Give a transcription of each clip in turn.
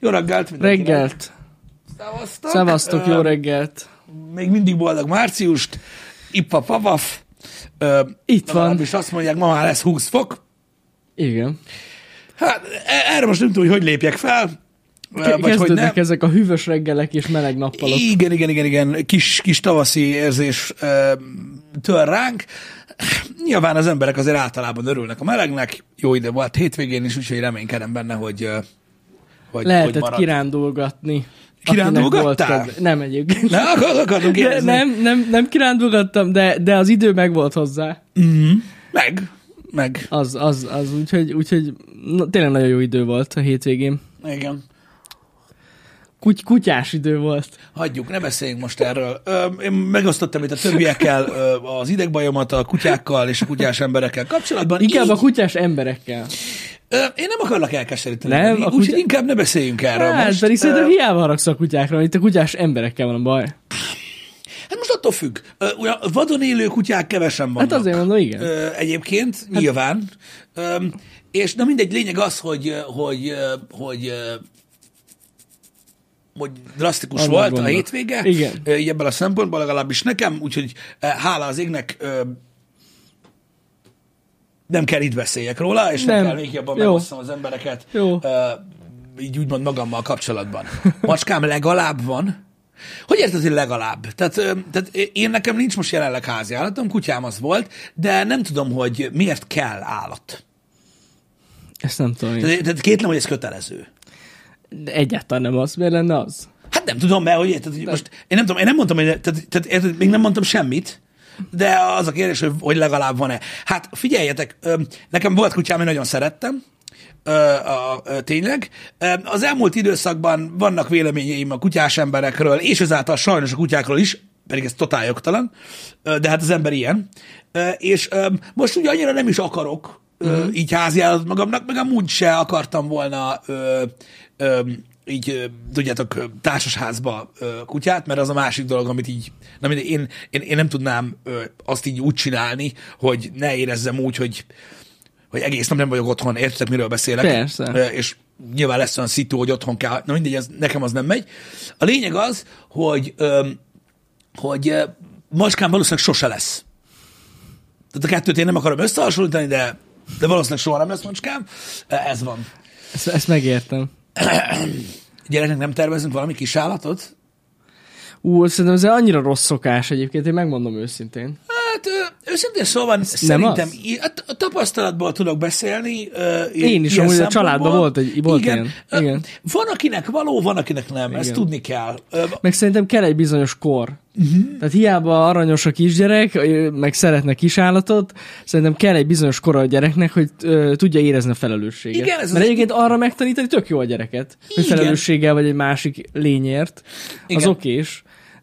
Jó reggelt mindenkinek. Reggelt. Szevasztok. Szevasztok, jó reggelt. Még mindig boldog márciust. Ippa papaf. Ö, Itt van. És azt mondják, ma már lesz 20 fok. Igen. Hát e- erre most nem tudom, hogy hogy lépjek fel. Ke- Vagy hogy Kezdődnek nem. ezek a hűvös reggelek és meleg nappalok. Igen, igen, igen, igen. Kis, kis tavaszi érzés ö, tör ránk. Nyilván az emberek azért általában örülnek a melegnek. Jó ide volt hétvégén is, úgyhogy reménykedem benne, hogy, hogy, hogy Lehetett marad. kirándulgatni. Kirándulgattál? Kedve. Nem egyébként. Ne, akar- akartunk De nem, nem, nem kirándulgattam, de, de az idő meg volt hozzá. Meg, meg. Az, az, az, úgyhogy, úgyhogy na, tényleg nagyon jó idő volt a hétvégén. Igen. Kuty, kutyás idő volt. Hagyjuk, ne beszéljünk most erről. Ö, én megosztottam itt a többiekkel ö, az idegbajomat a kutyákkal és a kutyás emberekkel kapcsolatban. Inkább Így, a kutyás emberekkel. Én nem akarlak elkeseríteni. Nem, a Úgyhogy kutya- inkább ne beszéljünk erről Hát, most. pedig szerintem hiába haragsz a kutyákra, itt a kutyás emberekkel van a baj. Hát most attól függ. Ö, Ugyan vadon élő kutyák kevesen vannak. Hát azért mondom, igen. Egyébként, nyilván. Ö, és na mindegy, lényeg az, hogy, hogy, hogy, hogy drasztikus Vannak volt a gondok. hétvége, Igen. Így ebből a szempontból legalábbis nekem, úgyhogy hála az égnek nem kell itt beszéljek róla, és nem, Nem. kell még jobban megosztom az embereket Jó. Ö, így úgymond magammal kapcsolatban. Macskám legalább van, hogy érted, hogy legalább? Tehát, tehát én nekem nincs most jelenleg házi állatom, kutyám az volt, de nem tudom, hogy miért kell állat. Ezt nem tudom. Tehát, tehát kétlem, hogy ez kötelező. De egyáltalán nem az, miért lenne az? Hát nem tudom, mert hogy érted, hogy most én nem tudom, én nem mondtam, hogy tehát, tehát érted, még nem mondtam semmit, de az a kérdés, hogy, hogy legalább van-e. Hát figyeljetek, nekem volt kutyám, én nagyon szerettem, a, ö, tényleg. Az elmúlt időszakban vannak véleményeim a kutyás emberekről, és ezáltal sajnos a kutyákról is, pedig ez totál jogtalan, de hát az ember ilyen. És most ugye annyira nem is akarok ö, így háziállat magamnak, meg amúgy se akartam volna ö, ö, így, tudjátok, társasházba kutyát, mert az a másik dolog, amit így, na mindegy, én, én, én nem tudnám azt így úgy csinálni, hogy ne érezzem úgy, hogy hogy egész nap nem vagyok otthon, értek, miről beszélek? Persze. És nyilván lesz olyan szitu, hogy otthon kell, na mindegy, ez, nekem az nem megy. A lényeg az, hogy, hogy macskám valószínűleg sose lesz. Tehát a kettőt én nem akarom összehasonlítani, de, de valószínűleg soha nem lesz macskám. Ez van. Ezt, ezt megértem. Gyereknek nem tervezünk valami kis állatot? Ú, szerintem ez annyira rossz szokás egyébként, én megmondom őszintén. Hát őszintén szóval nem szerintem az? i- a, tapasztalatból tudok beszélni. Én is, amúgy a családban volt egy- volt igen. ilyen. Igen. Van, akinek való, van, akinek nem. Ezt Igen. tudni kell. Meg szerintem kell egy bizonyos kor. Uh-huh. Tehát hiába aranyos a kisgyerek, meg szeretne kisállatot, szerintem kell egy bizonyos kor a gyereknek, hogy tudja érezni a felelősséget. Igen, ez az Mert egyébként arra megtanítani tök jó a gyereket, hogy Igen. felelősséggel vagy egy másik lényért, az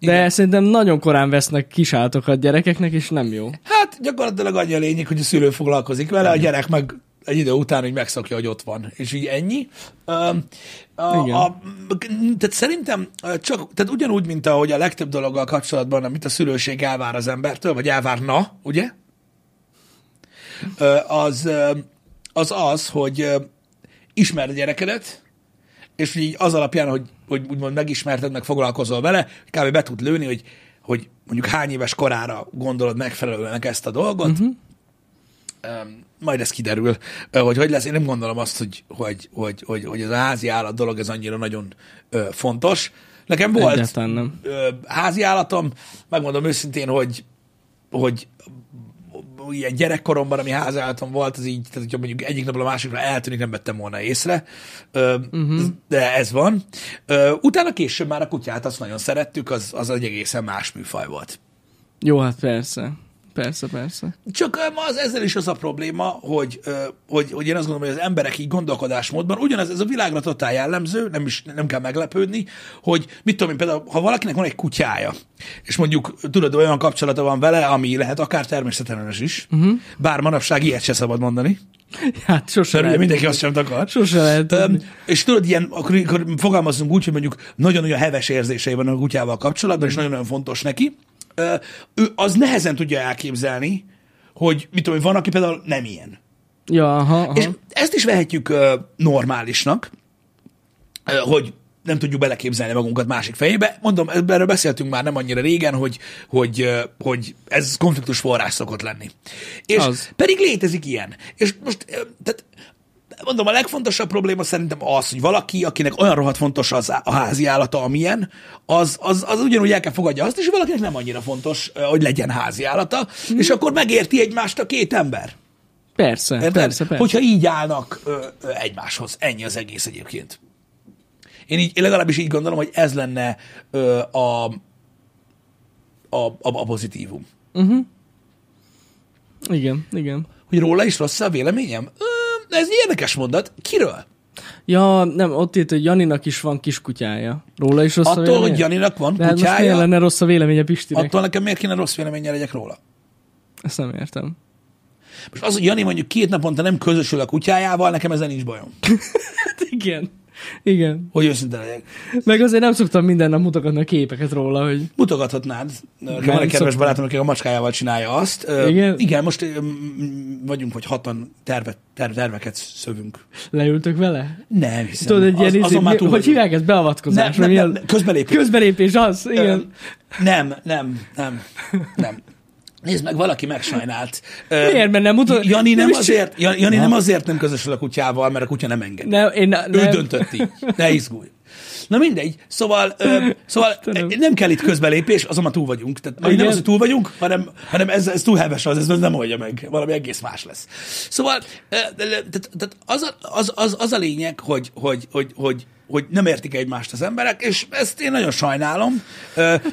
Igen. De szerintem nagyon korán vesznek kisállatokat gyerekeknek, és nem jó. Hát gyakorlatilag annyi a lényeg, hogy a szülő foglalkozik vele, a gyerek meg egy idő után, hogy megszokja, hogy ott van. És így ennyi. Ö, A, Igen. a, tehát szerintem csak, tehát ugyanúgy, mint ahogy a legtöbb dologgal kapcsolatban, amit a szülőség elvár az embertől, vagy elvárna, ugye? Az az, az hogy ismerd a gyerekedet, és hogy így az alapján, hogy, hogy úgymond megismerted, meg foglalkozol vele, kb. be tud lőni, hogy, hogy mondjuk hány éves korára gondolod megfelelőnek ezt a dolgot, uh-huh. um, majd ez kiderül, hogy hogy lesz. Én nem gondolom azt, hogy, hogy, hogy, hogy, hogy ez a házi állat dolog, ez annyira nagyon ö, fontos. Nekem volt nem. ö, házi állatom, megmondom őszintén, hogy, hogy ilyen gyerekkoromban, ami házállatom volt, az így, tehát hogyha mondjuk egyik napról a másikra eltűnik, nem vettem volna észre, ö, uh-huh. de ez van. Ö, utána később már a kutyát azt nagyon szerettük, az, az egy egészen más műfaj volt. Jó, hát persze. Persze, persze. Csak az ezzel is az a probléma, hogy, hogy, hogy én azt gondolom, hogy az emberek így gondolkodásmódban, ugyanez ez a világra totál jellemző, nem is nem kell meglepődni, hogy mit tudom én, például, ha valakinek van egy kutyája, és mondjuk tudod, olyan kapcsolata van vele, ami lehet akár természetellenes is, uh-huh. bár manapság ilyet se szabad mondani, Hát sose mert ugye mindenki azt sem akar. Sose lehet. Öm, és tudod, ilyen, akkor, akkor fogalmazzunk úgy, hogy mondjuk nagyon-nagyon heves érzései van a kutyával kapcsolatban, és nagyon-nagyon fontos neki. Ő az nehezen tudja elképzelni, hogy mit tudom, van, aki például nem ilyen. Ja, aha, aha. És ezt is vehetjük ö, normálisnak, ö, hogy nem tudjuk beleképzelni magunkat másik fejébe. Mondom, erről beszéltünk már nem annyira régen, hogy, hogy, ö, hogy ez konfliktus forrás szokott lenni. És Az. pedig létezik ilyen. És most, tehát mondom, a legfontosabb probléma szerintem az, hogy valaki, akinek olyan rohadt fontos az a házi állata, amilyen, az, az, az ugyanúgy el kell fogadja azt, és valakinek nem annyira fontos, hogy legyen házi állata, és akkor megérti egymást a két ember. Persze, Érted? persze, persze. Hogyha így állnak ö, ö, egymáshoz. Ennyi az egész egyébként. Én, így, én legalábbis így gondolom, hogy ez lenne ö, a, a, a, a pozitívum. Igen, igen. Hogy róla is rossz a véleményem? Ö, ez érdekes mondat. Kiről? Ja, nem, ott írt, hogy Janinak is van kiskutyája. Róla is rossz a Attól, véleménye? hogy Janinak van De hát most kutyája, lenne rossz a véleménye Pistinek? attól nekem miért kéne rossz véleménnyel legyek róla? Ezt nem értem. Most az, hogy Jani mondjuk két naponta nem közösül a kutyájával, nekem ezen nincs bajom. Hát igen. Igen. Hogy őszinte legyek. Meg azért nem szoktam minden nap mutogatni a képeket róla, hogy Mutogathatnád. Nekem van egy kedves barátom, aki a macskájával csinálja azt. Igen? Igen, most ö, m- vagyunk, hogy hatan terve, terve, terveket szövünk. leültök vele. Nem hiszem. Tudod, egy ilyen, az, izé, azon már túl hogy hívják ezt? Beavatkozás? Nem, nem, milyen- nem, közbelépés. Közbelépés, az, igen. Ö, Nem, nem, nem, nem. Nézd meg, valaki megsajnált. Miért? Mert nem mutat- Jani nem nem, azért, Jani Jani nem azért nem közösül a kutyával, mert a kutya nem enged. Nem, én ne, Ő nem. döntött így. Ne izgulj. Na mindegy, szóval, ö, szóval nem kell itt közbelépés, azon már túl vagyunk. Tehát vagy nem Igen. az, hogy túl vagyunk, hanem, hanem ez, ez túl heves az, ez nem oldja meg. Valami egész más lesz. Szóval ö, tehát, tehát az, a, az, az, az a lényeg, hogy, hogy, hogy, hogy, hogy nem értik egymást az emberek, és ezt én nagyon sajnálom,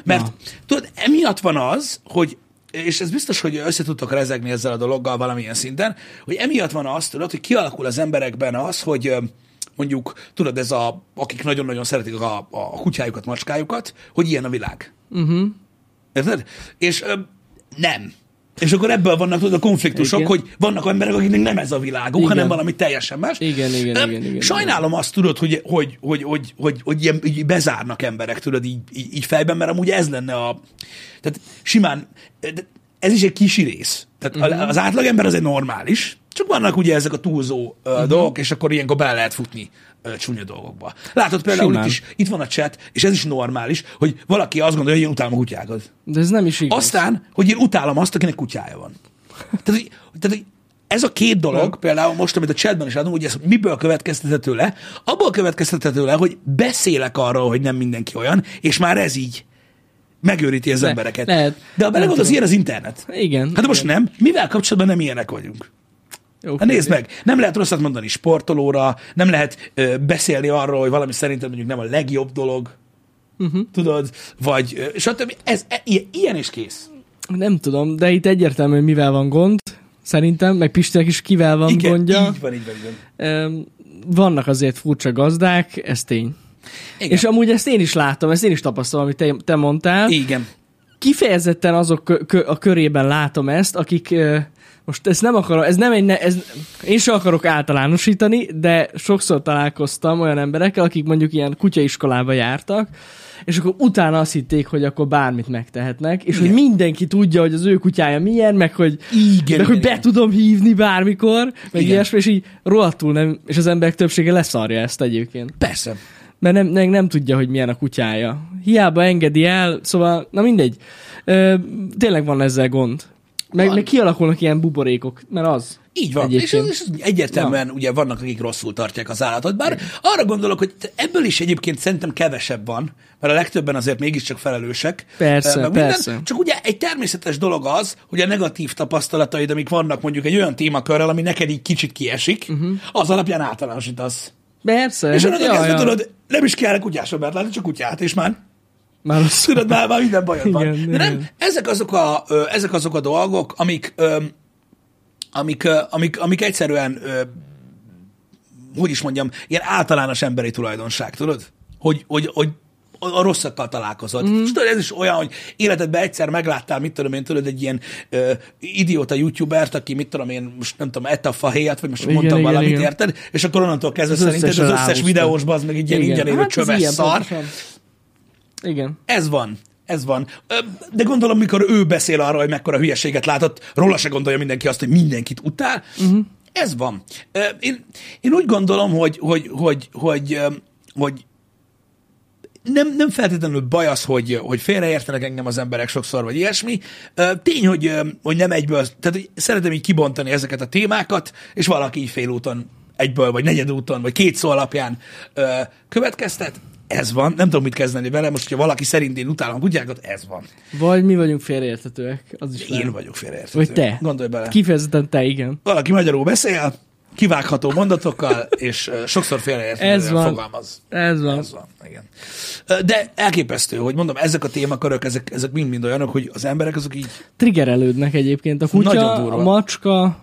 mert tudod, emiatt van az, hogy és ez biztos, hogy össze tudtok rezegni ezzel a dologgal valamilyen szinten, hogy emiatt van az, tudod, hogy kialakul az emberekben az, hogy mondjuk, tudod, ez a, akik nagyon-nagyon szeretik a, a kutyájukat, macskájukat, hogy ilyen a világ. Uh-huh. Érted? És ö, nem. És akkor ebből vannak tudod, a konfliktusok, Igen. hogy vannak emberek, akiknek nem ez a világuk, Igen. hanem valami teljesen más. Igen, igen, Ö, igen, igen, Sajnálom azt, tudod, hogy, hogy, hogy, hogy, hogy, hogy ilyen, így bezárnak emberek, tudod, így, így, így fejben, mert amúgy ez lenne a... Tehát simán, de ez is egy kisi rész. Tehát uh-huh. az átlagember az egy normális, csak vannak ugye ezek a túlzó uh, uh-huh. dolgok, és akkor ilyenkor bele lehet futni uh, csúnya dolgokba. Látod például Simán. itt is, itt van a chat, és ez is normális, hogy valaki azt gondolja, hogy én utálom a kutyákat. De ez nem is igaz. Aztán, hogy én utálom azt, akinek kutyája van. Tehát, hogy, tehát, hogy ez a két dolog, például most, amit a chatben is adunk, hogy ez miből következtethető le, abból következtethető le, hogy beszélek arról, hogy nem mindenki olyan, és már ez így megőríti az Le- embereket. lehet. De ha belegondolsz, ilyen az internet. Igen. Hát de most nem. Mivel kapcsolatban nem ilyenek vagyunk? Jó Hát nézd meg, nem lehet rosszat mondani sportolóra, nem lehet ö, beszélni arról, hogy valami szerintem mondjuk nem a legjobb dolog, uh-huh. tudod, vagy ö, stb. Ez, e, ilyen, is kész. Nem tudom, de itt egyértelmű, hogy mivel van gond, szerintem, meg Pistinek is kivel van Igen, gondja. így van, így van, így van. Öm, Vannak azért furcsa gazdák, ez tény. Igen. És amúgy ezt én is látom, ezt én is tapasztalom, amit te, te mondtál. Igen. Kifejezetten azok a körében látom ezt, akik most ezt nem akarom, ez nem egy, ne, ez, én sem akarok általánosítani, de sokszor találkoztam olyan emberekkel, akik mondjuk ilyen kutyaiskolába jártak, és akkor utána azt hitték, hogy akkor bármit megtehetnek, és Igen. hogy mindenki tudja, hogy az ő kutyája milyen, meg hogy, Igen, meg hogy be igen. tudom hívni bármikor, meg Igen. ilyesmi, és így rohadtul nem, és az emberek többsége leszarja ezt egyébként Persze. Mert nem, nem, nem tudja, hogy milyen a kutyája. Hiába engedi el, szóval, na mindegy. Ö, tényleg van ezzel gond. Meg, Van. meg kialakulnak ilyen buborékok, mert az. Így van. Egyébként. És, és egyértelműen ugye vannak, akik rosszul tartják az állatot. Bár arra gondolok, hogy ebből is egyébként szerintem kevesebb van, mert a legtöbben azért mégiscsak felelősek. Persze, minden. persze. Csak ugye egy természetes dolog az, hogy a negatív tapasztalataid, amik vannak mondjuk egy olyan témakörrel, ami neked így kicsit kiesik, uh-huh. az alapján általánosítasz. Persze. És onnantól kezdve tudod, nem is kell kutyásabert látni, csak kutyát, és már Már rossz. Tudod, már, már minden bajod van. Igen, De nem, ezek azok a, ö, ezek azok a dolgok, amik, ö, amik, ö, amik, amik egyszerűen, ö, hogy is mondjam, ilyen általános emberi tulajdonság, tudod? Hogy, hogy, hogy a rosszakkal találkozod. Mm. És tudod, ez is olyan, hogy életedben egyszer megláttál, mit tudom én, tudod, egy ilyen ö, idióta youtubert, aki, mit tudom én, most nem tudom, ette a fahéjat, vagy most Igen, mondtam igen, valamit, igen. érted? És akkor onnantól kezdve Az szerinted az összes ráhúztad. videós bazd meg egy ilyen ingyen élő Hát csöves szar. pontosan. Igen. Ez van. Ez van. De gondolom, mikor ő beszél arról, hogy mekkora hülyeséget látott, róla se gondolja mindenki azt, hogy mindenkit utál. Uh-huh. Ez van. Én, én úgy gondolom, hogy, hogy, hogy, hogy ö, hogy nem, nem feltétlenül baj az, hogy, hogy félreértenek engem az emberek sokszor, vagy ilyesmi. Tény, hogy, hogy nem egyből, tehát hogy szeretem így kibontani ezeket a témákat, és valaki így félúton egyből, vagy negyedúton, vagy két szó alapján következtet. Ez van, nem tudom mit kezdeni vele, most, hogyha valaki szerint én utálom kutyákat, ez van. Vagy mi vagyunk félreértetőek. Az is Én lehet. vagyok félreértető. Vagy te. Gondolj bele. Kifejezetten te, igen. Valaki magyarul beszél, kivágható mondatokkal, és sokszor van. fogalmaz. Ez van. Ez van, igen. De elképesztő, hogy mondom, ezek a témakörök, ezek, ezek mind-mind olyanok, hogy az emberek azok így Triggerelődnek egyébként. A kutya, a macska,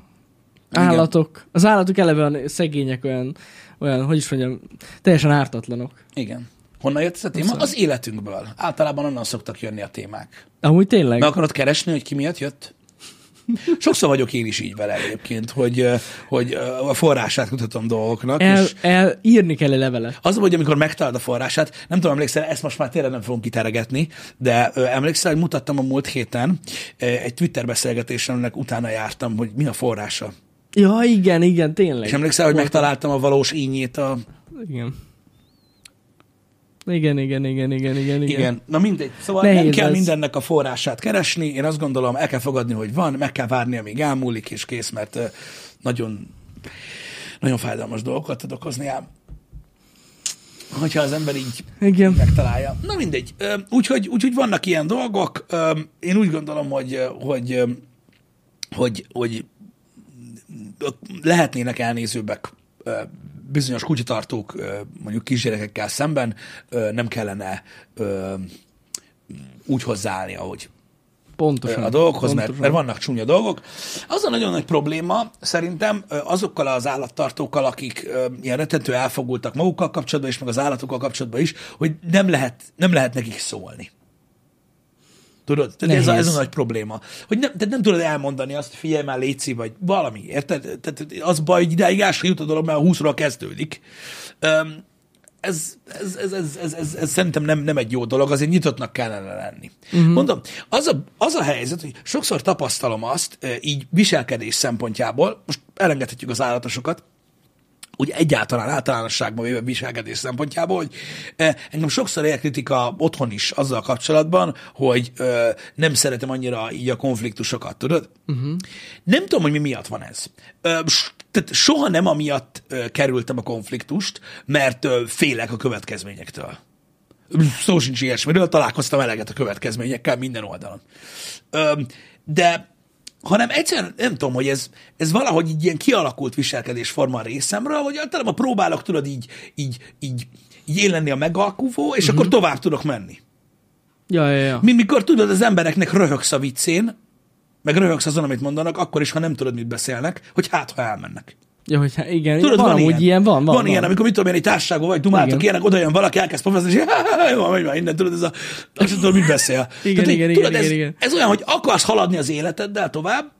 Igen. állatok. Az állatok eleve olyan szegények, olyan, olyan, hogy is mondjam, teljesen ártatlanok. Igen. Honnan jött ez a téma? Szóval- Az életünkből. Általában onnan szoktak jönni a témák. Amúgy tényleg. Meg akarod keresni, hogy ki miatt jött? Sokszor vagyok én is így vele egyébként, hogy, hogy a forrását kutatom dolgoknak, El, és el, írni kell egy levelet. az, hogy amikor megtalálod a forrását, nem tudom, emlékszel, ezt most már tényleg nem fogunk kiteregetni, de emlékszel, hogy mutattam a múlt héten egy Twitter beszélgetésemnek utána jártam, hogy mi a forrása. Ja, igen, igen, tényleg. És emlékszel, hogy megtaláltam a valós ínyét a... Igen. Igen, igen, igen, igen, igen, igen. Na mindegy. Szóval Nehéz nem kell ez. mindennek a forrását keresni, én azt gondolom, el kell fogadni, hogy van, meg kell várni, amíg elmúlik, és kész, mert nagyon, nagyon fájdalmas dolgokat tud okozni ám. Hogyha az ember így Igen. megtalálja. Na mindegy. Úgyhogy, úgyhogy vannak ilyen dolgok. Én úgy gondolom, hogy, hogy, hogy, hogy lehetnének elnézőbbek bizonyos kutyatartók mondjuk kisgyerekekkel szemben, nem kellene úgy hozzáállni, ahogy Pontosan. a dolgokhoz, mert, pontosan. mert vannak csúnya dolgok. Az a nagyon nagy probléma szerintem azokkal az állattartókkal, akik ilyen rettentő elfogultak magukkal kapcsolatban, és meg az állatokkal kapcsolatban is, hogy nem lehet, nem lehet nekik szólni. Tudod? Tehát ez a, ez a nagy probléma. Hogy nem, tehát nem tudod elmondani azt, figyelj már, létszi, vagy valami, érted? Tehát az baj, hogy idáig el jut a dolog, mert a 20-ról kezdődik. Öm, ez, ez, ez, ez, ez, ez, ez szerintem nem, nem egy jó dolog, azért nyitottnak kellene lenni. Uh-huh. Mondom, az a, az a helyzet, hogy sokszor tapasztalom azt, így viselkedés szempontjából, most elengedhetjük az állatosokat, úgy egyáltalán általánosságban véve viselkedés szempontjából, hogy eh, engem sokszor ér kritika otthon is azzal kapcsolatban, hogy eh, nem szeretem annyira így a konfliktusokat, tudod? Uh-huh. Nem tudom, hogy mi miatt van ez. Eh, tehát soha nem amiatt kerültem a konfliktust, mert félek a következményektől. Szó sincs ilyesmiről, találkoztam eleget a következményekkel minden oldalon. De hanem egyszerűen nem tudom, hogy ez, ez valahogy így ilyen kialakult viselkedésforma a részemről, hogy általában próbálok, tudod, így, így, így, így én lenni a megalkuvó, és uh-huh. akkor tovább tudok menni. Ja, ja, ja. Mint mikor tudod, az embereknek röhögsz a viccén, meg röhögsz azon, amit mondanak, akkor is, ha nem tudod, mit beszélnek, hogy hát, ha elmennek. Ja, hogy hát igen, Tudod, van, van, ilyen. ilyen, van, van. van ilyen, amikor mit tudom én, egy társaságban vagy, dumáltok Igen. ilyenek, oda jön valaki, elkezd pofázni, és jó, menj már innen, tudod, ez a, azt sem tudod, mit beszél. Igen, hogy, igen, tudod, igen, ez, igen, ez olyan, hogy akarsz haladni az életeddel tovább,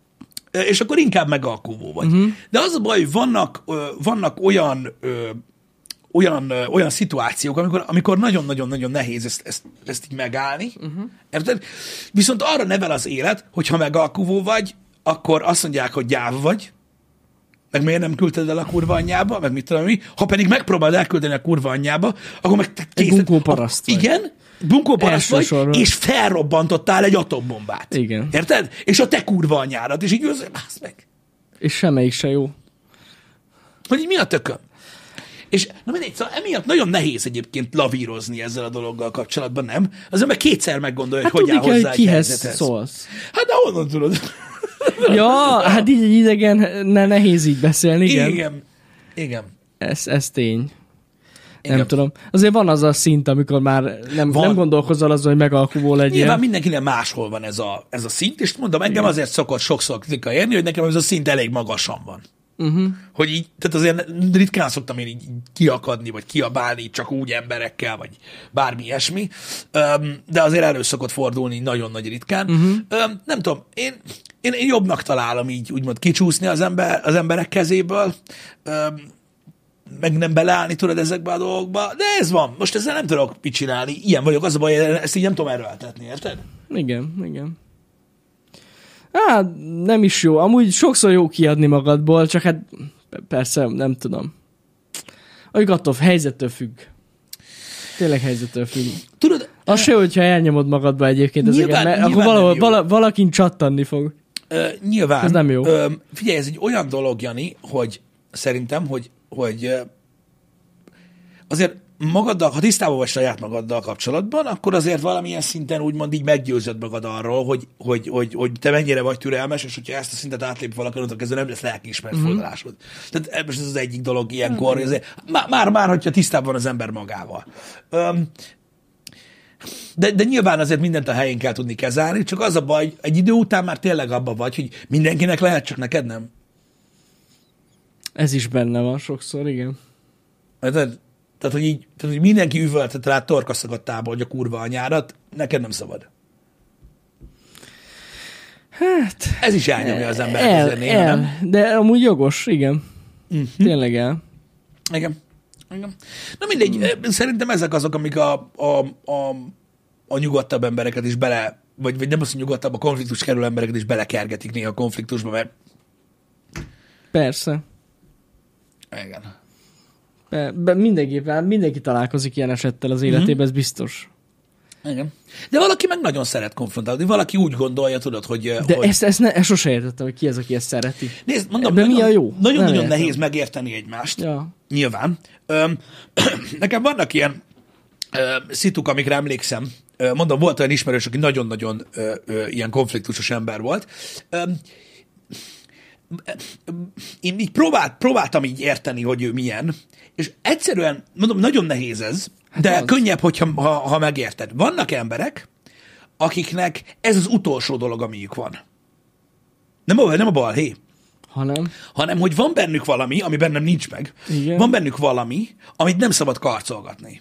és akkor inkább megalkuvó vagy. Uh-huh. De az a baj, hogy vannak, vannak olyan olyan, olyan szituációk, amikor, amikor nagyon-nagyon-nagyon nehéz ezt, ezt, ezt így megállni. Uh-huh. Érted? Viszont arra nevel az élet, hogy ha megalkuvó vagy, akkor azt mondják, hogy gyáva vagy, meg miért nem küldted el a kurva anyjába, meg mit tudom mi, ha pedig megpróbálod elküldeni a kurva anyjába, akkor meg kész. bunkó paraszt vagy. Igen, bunkó paraszt vagy, Elsősorban. és felrobbantottál egy atombombát. Igen. Érted? És a te kurva anyárat, és így bász meg. És semmelyik se jó. Hogy mi a tököm? És na mindegy, szóval emiatt nagyon nehéz egyébként lavírozni ezzel a dologgal kapcsolatban, nem? Az ember kétszer meggondolja, Hát hogy hogy áll hozzá hogy kihez szólsz. Hát de honnan tudod? Ja, hát így egy idegen ne, nehéz így beszélni, igen. igen. Igen. Igen. Ez, ez tény. Igen. Nem tudom. Azért van az a szint, amikor már nem, Van. nem gondolkozol azon, hogy megalkuvó legyél. Nyilván mindenkinek máshol van ez a, ez a szint, és mondom, engem azért szokott sokszor kritika érni, hogy nekem ez a szint elég magasan van. Uh-huh. Hogy így, tehát azért ritkán szoktam én így kiakadni, vagy kiabálni csak úgy emberekkel, vagy bármi ilyesmi, de azért elő szokott fordulni nagyon nagy ritkán. Uh-huh. Nem tudom, én, én, én jobbnak találom így úgymond kicsúszni az, ember, az emberek kezéből, meg nem beleállni tudod ezekbe a dolgokba, de ez van. Most ezzel nem tudok mit csinálni. Ilyen vagyok, az a baj, ezt így nem tudom erőltetni, érted? Igen, igen. Hát, nem is jó. Amúgy sokszor jó kiadni magadból, csak hát persze nem tudom. Hogy attól helyzettől függ. Tényleg helyzettől függ. Tudod, Az se, hogyha elnyomod magadba egyébként ezeket, Nyilván- mert akkor valahol, vala, valakin csattanni fog. Ö, nyilván. Ez nem jó. Ö, figyelj, ez egy olyan dolog, Jani, hogy szerintem, hogy, hogy azért magaddal, ha tisztában vagy saját magaddal kapcsolatban, akkor azért valamilyen szinten úgymond így meggyőzöd magad arról, hogy, hogy, hogy, hogy te mennyire vagy türelmes, és hogyha ezt a szintet átlép valaki, onnantól kezdve nem lesz lelkiismert Mhm. mm-hmm. fordulásod. Tehát ez most ez az egyik dolog ilyenkor, mm-hmm. azért, már, már, már, hogyha tisztában van az ember magával. Öm, de, de nyilván azért mindent a helyén kell tudni kezelni, csak az a baj, egy idő után már tényleg abba vagy, hogy mindenkinek lehet, csak neked nem. Ez is benne van sokszor, igen. Tehát, tehát, hogy így, tehát, hogy mindenki üvöltet rá torkaszakadtából, hogy a kurva anyárat, neked nem szabad. Hát, Ez is elnyomja az ember el, néha, el. nem? De amúgy jogos, igen. Mhm. Tényleg el. Igen. Igen. Na mindegy, hmm. szerintem ezek azok, amik a, a, a, a nyugodtabb embereket is bele, vagy, vagy nem az, hogy nyugodtabb, a konfliktus kerül embereket is belekergetik néha a konfliktusba, mert Persze. igen. Be, be, mindenképpen, mindenki találkozik ilyen esettel az életében, ez biztos. Igen. De valaki meg nagyon szeret konfrontálni. Valaki úgy gondolja, tudod, hogy... De hogy... ezt, ezt, ne, ezt sosem értettem, hogy ki az, aki ezt szereti. Nézd, mondom, Ebben mi a jó? Nagyon-nagyon nehéz megérteni egymást. Ja. Nyilván. Öm, nekem vannak ilyen ö, szituk, amikre emlékszem. Ö, mondom, volt olyan ismerős, aki nagyon-nagyon ilyen konfliktusos ember volt. Öm, én így próbált, próbáltam így érteni, hogy ő milyen, és egyszerűen, mondom, nagyon nehéz ez, de az. könnyebb, hogyha, ha, ha megérted. Vannak emberek, akiknek ez az utolsó dolog, amiük van. Nem a, nem a balhé, Hanem, hanem hogy van bennük valami, ami bennem nincs meg. Igen. Van bennük valami, amit nem szabad karcolgatni.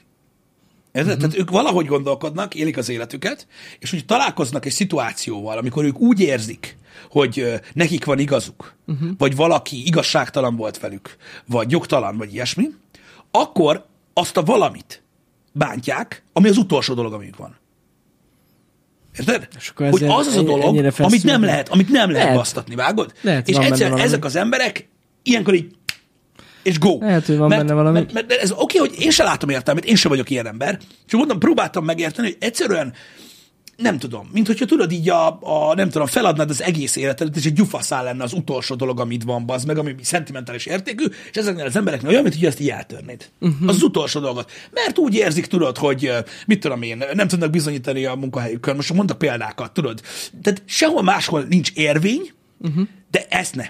Érted? Uh-huh. Tehát ők valahogy gondolkodnak, élik az életüket, és hogy találkoznak egy szituációval, amikor ők úgy érzik, hogy nekik van igazuk, uh-huh. vagy valaki igazságtalan volt velük, vagy jogtalan, vagy ilyesmi, akkor azt a valamit bántják, ami az utolsó dolog, amik van. Érted? Hogy az az a dolog, amit nem lehet, amit nem lehet Lehet. basztatni, vágod? Lehet, és valami. ezek az emberek ilyenkor így és go. Lehet, hogy van mert, benne valami. Mert, mert ez oké, hogy én se látom értelmét, én sem vagyok ilyen ember. Csak mondom, próbáltam megérteni, hogy egyszerűen nem tudom, mint hogyha tudod így a, a nem tudom, feladnád az egész életedet, és egy gyufaszál lenne az utolsó dolog, amit van, bazd meg, ami szentimentális értékű, és ezeknél az embereknél olyan, mint hogy ezt így eltörnéd. Uh-huh. Az, az utolsó dolgot. Mert úgy érzik, tudod, hogy mit tudom én, nem tudnak bizonyítani a munkahelyükön. Most mondok példákat, tudod. Tehát sehol máshol nincs érvény, uh-huh. de ezt ne.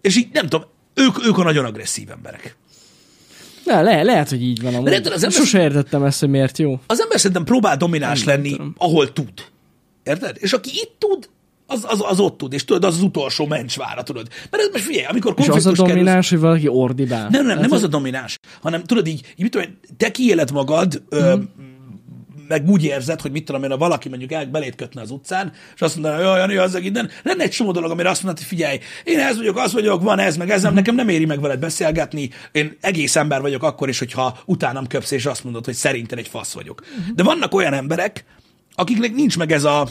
És így nem tudom, ők, ők a nagyon agresszív emberek. Le, le, lehet, hogy így van amúgy. érted, az ember- Sose értettem ezt, hogy miért jó. Az ember szerintem próbál domináns Nem lenni, tudom. ahol tud. Érted? És aki itt tud, az, az, az ott tud, és tudod, az az utolsó mencsvára, tudod. Mert ez most figyelj, amikor És az a konfliktus domináns, hogy valaki ordibál. Nem, nem, nem Hát, az a domináns, hanem tudod így, így mit tudom, te kiéled magad, ö, meg úgy érzed, hogy mit tudom én, ha valaki mondjuk el belét kötne az utcán, és azt mondaná, hogy Jani, az innen, lenne egy csomó dolog, amire azt mondod, hogy figyelj, én ez vagyok, az vagyok, van ez, meg ez, nem, nekem nem éri meg veled beszélgetni, én egész ember vagyok akkor is, hogyha utánam köpsz, és azt mondod, hogy szerinted egy fasz vagyok. De vannak olyan emberek, akiknek nincs meg ez a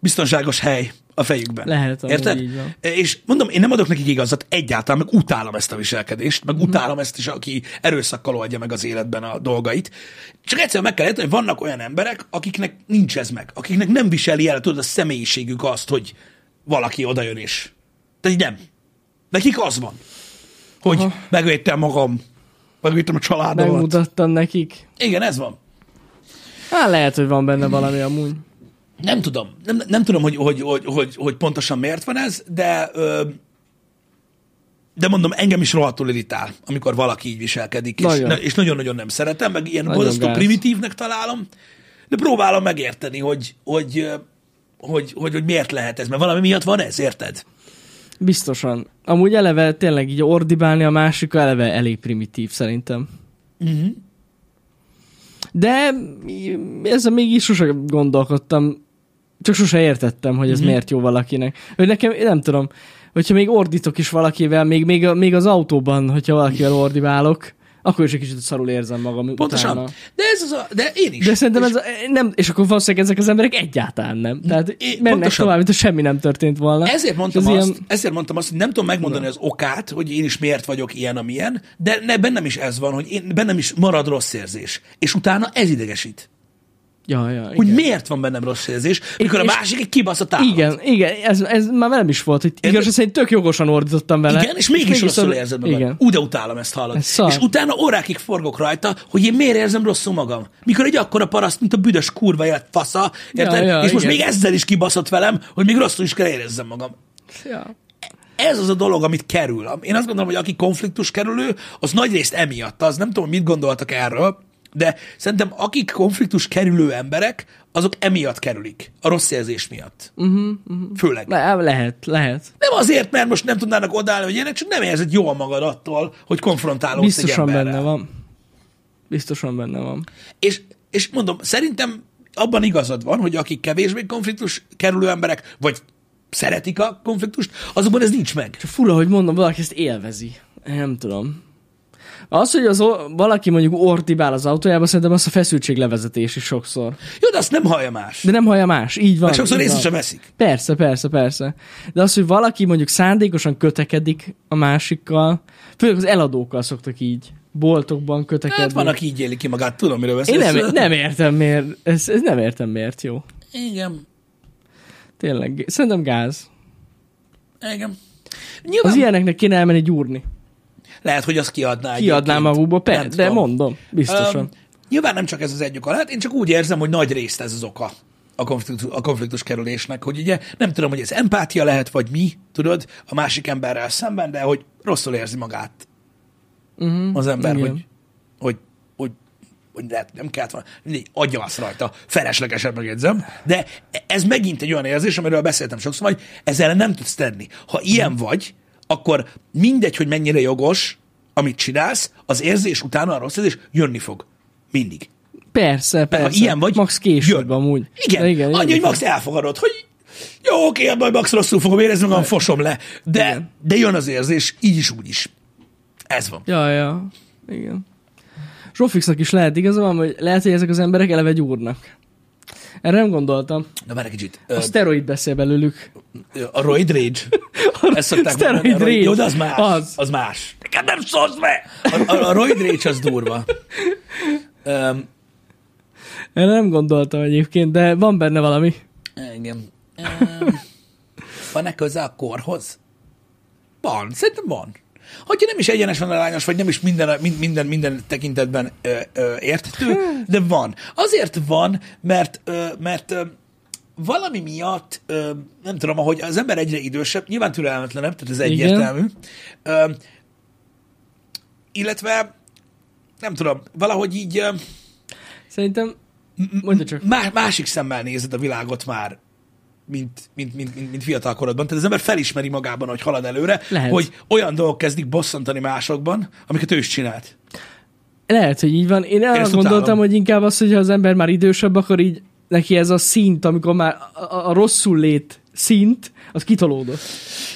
biztonságos hely a fejükben. Lehet, Érted? így van. És mondom, én nem adok nekik igazat egyáltalán, meg utálom ezt a viselkedést, meg utálom ezt is, aki erőszakkal oldja meg az életben a dolgait. Csak egyszerűen meg kell érteni, hogy vannak olyan emberek, akiknek nincs ez meg, akiknek nem viseli el, tudod, a személyiségük azt, hogy valaki odajön és. Tehát így nem. Nekik az van, hogy Aha. megvédtem magam, megvédtem a családomat. Megmutattam nekik. Igen, ez van. Hát lehet, hogy van benne valami amúgy. Nem tudom, nem, nem tudom, hogy, hogy, hogy, hogy, hogy pontosan miért van ez, de ö, de mondom, engem is rohadtul irritál, amikor valaki így viselkedik, és, Nagyon. ne, és nagyon-nagyon nem szeretem, meg ilyen borzasztó primitívnek találom, de próbálom megérteni, hogy, hogy, hogy, hogy, hogy miért lehet ez, mert valami miatt van ez, érted? Biztosan. Amúgy eleve tényleg így ordibálni a másik eleve elég primitív szerintem. Uh-huh. De ezzel még is sose gondolkodtam, csak sose értettem, hogy ez Mhm. miért jó valakinek. Hogy nekem, nem tudom, hogyha még ordítok is valakivel, még, még, még az autóban, hogyha valakivel ordibálok, Akkor is egy kicsit szarul érzem magam Pontosan. utána. De ez az a, de én is. De szerintem és, ez a, nem, és akkor valószínűleg ezek az emberek egyáltalán nem. Tehát É, mennek pontosan. tovább, mint semmi nem történt volna. Ezért mondtam, ez azt, ilyen- ezért mondtam azt, hogy nem tudom megmondani az okát, hogy én is miért vagyok ilyen, amilyen, de ne, bennem is ez van, hogy én, bennem is marad rossz érzés. És utána ez idegesít. Ja, ja, Hogy igen. miért van bennem rossz érzés, mikor a és- másik egy kibaszott állat. Igen, igen, ez, ez már velem is volt, hogy igaz, szerint tök jogosan ordítottam vele. Igen, és mégis rosszul szar- érzed magad. Igen. Úgy utálom ezt hallani. És utána órákig forgok rajta, hogy én miért érzem rosszul magam. Mikor egy akkora paraszt, mint a büdös kurva élet fasza, érted? ja, és most igen. még ezzel is kibaszott velem, hogy még rosszul is kell érezzem magam. Ja. Ez az a dolog, amit kerül. Én azt gondolom, hogy aki konfliktus kerülő, az nagyrészt emiatt az. Nem tudom, mit gondoltak erről, de szerintem akik konfliktus kerülő emberek, azok emiatt kerülik. A rossz érzés miatt. Uh-huh, uh-huh. Főleg. Le, lehet, lehet. Nem azért, mert most nem tudnának odállni, hogy ilyenek, csak nem érzed jól magad attól, hogy konfrontálódsz Biztosan egy emberrel. benne van. Biztosan benne van. És, és mondom, szerintem abban igazad van, hogy akik kevésbé konfliktus kerülő emberek, vagy szeretik a konfliktust, azokban ez nincs meg. Csak fura, hogy mondom, valaki ezt élvezi. Nem tudom. Az, hogy az valaki mondjuk ordibál az autójába, szerintem az a feszültséglevezetés is sokszor. Jó, de azt nem hallja más. De nem hallja más. Így van. Meg sokszor észre sem veszik. Persze, persze, persze. De az, hogy valaki mondjuk szándékosan kötekedik a másikkal, főleg az eladókkal szoktak így boltokban kötekedni. Hát van, aki így éli ki magát, tudom, miről Én beszélsz. nem, nem értem miért. Ez, ez nem értem miért jó. Igen, Tényleg. Szerintem gáz. igen. Nyilván Az ilyeneknek kéne elmenni gyúrni. Lehet, hogy azt kiadná Kiadná magukba, Nem per, de mondom, biztosan. Öm, nyilván nem csak ez az egy oka lehet, én csak úgy érzem, hogy nagy részt ez az oka a konfliktus, a konfliktus kerülésnek, hogy ugye nem tudom, hogy ez empátia lehet, vagy mi, tudod, a másik emberrel szemben, de hogy rosszul érzi magát uh-huh. az ember, Igen. hogy, hogy, hogy, hogy lehet, nem kellett volna, mindegy, agyalsz rajta, feleslegesen megjegyzem, de ez megint egy olyan érzés, amiről beszéltem sokszor, hogy ezzel nem tudsz tenni. Ha ilyen vagy, akkor mindegy, hogy mennyire jogos, amit csinálsz, az érzés utána a rossz érzés jönni fog. Mindig. Persze, persze. ha ilyen vagy, Max később amúgy. Igen, De igen annyi, hogy Max elfogadod, hogy jó, oké, majd Max rosszul fogom érezni magam, fosom le. De, Igen. de jön az érzés, így is, úgy is. Ez van. Ja, ja. Igen. Zsófixnak is lehet igaza van, hogy lehet, hogy ezek az emberek eleve gyúrnak. Erre nem gondoltam. Na, várj egy kicsit. A szteroid beszél belőlük. A roid rage. Ezt szokták Steroid mondani, a roid- rage. Jó, de az más. Az, Az. más. Neked nem szólsz be! A, a, a roid rage az durva. Um, Erre nem gondoltam egyébként, de van benne valami. igen. Um, van-e köze a korhoz? Van, szerintem van. Hogyha nem is egyenesen arányos, vagy nem is minden, min- minden, minden tekintetben ö, ö, érthető, de van. Azért van, mert, ö, mert ö, valami miatt, ö, nem tudom, ahogy az ember egyre idősebb, nyilván türelmetlenebb, tehát ez egyértelmű, ö, illetve nem tudom, valahogy így ö, Szerintem, mondja csak. má, másik szemmel nézed a világot már, mint, mint, mint, mint, mint fiatal korodban. Tehát az ember felismeri magában, hogy halad előre, Lehet. hogy olyan dolgok kezdik bosszantani másokban, amiket ő is csinált. Lehet, hogy így van. Én arra ezt gondoltam, utálom. hogy inkább az, hogy ha az ember már idősebb, akkor így neki ez a szint, amikor már a, a, rosszul lét szint, az kitolódott.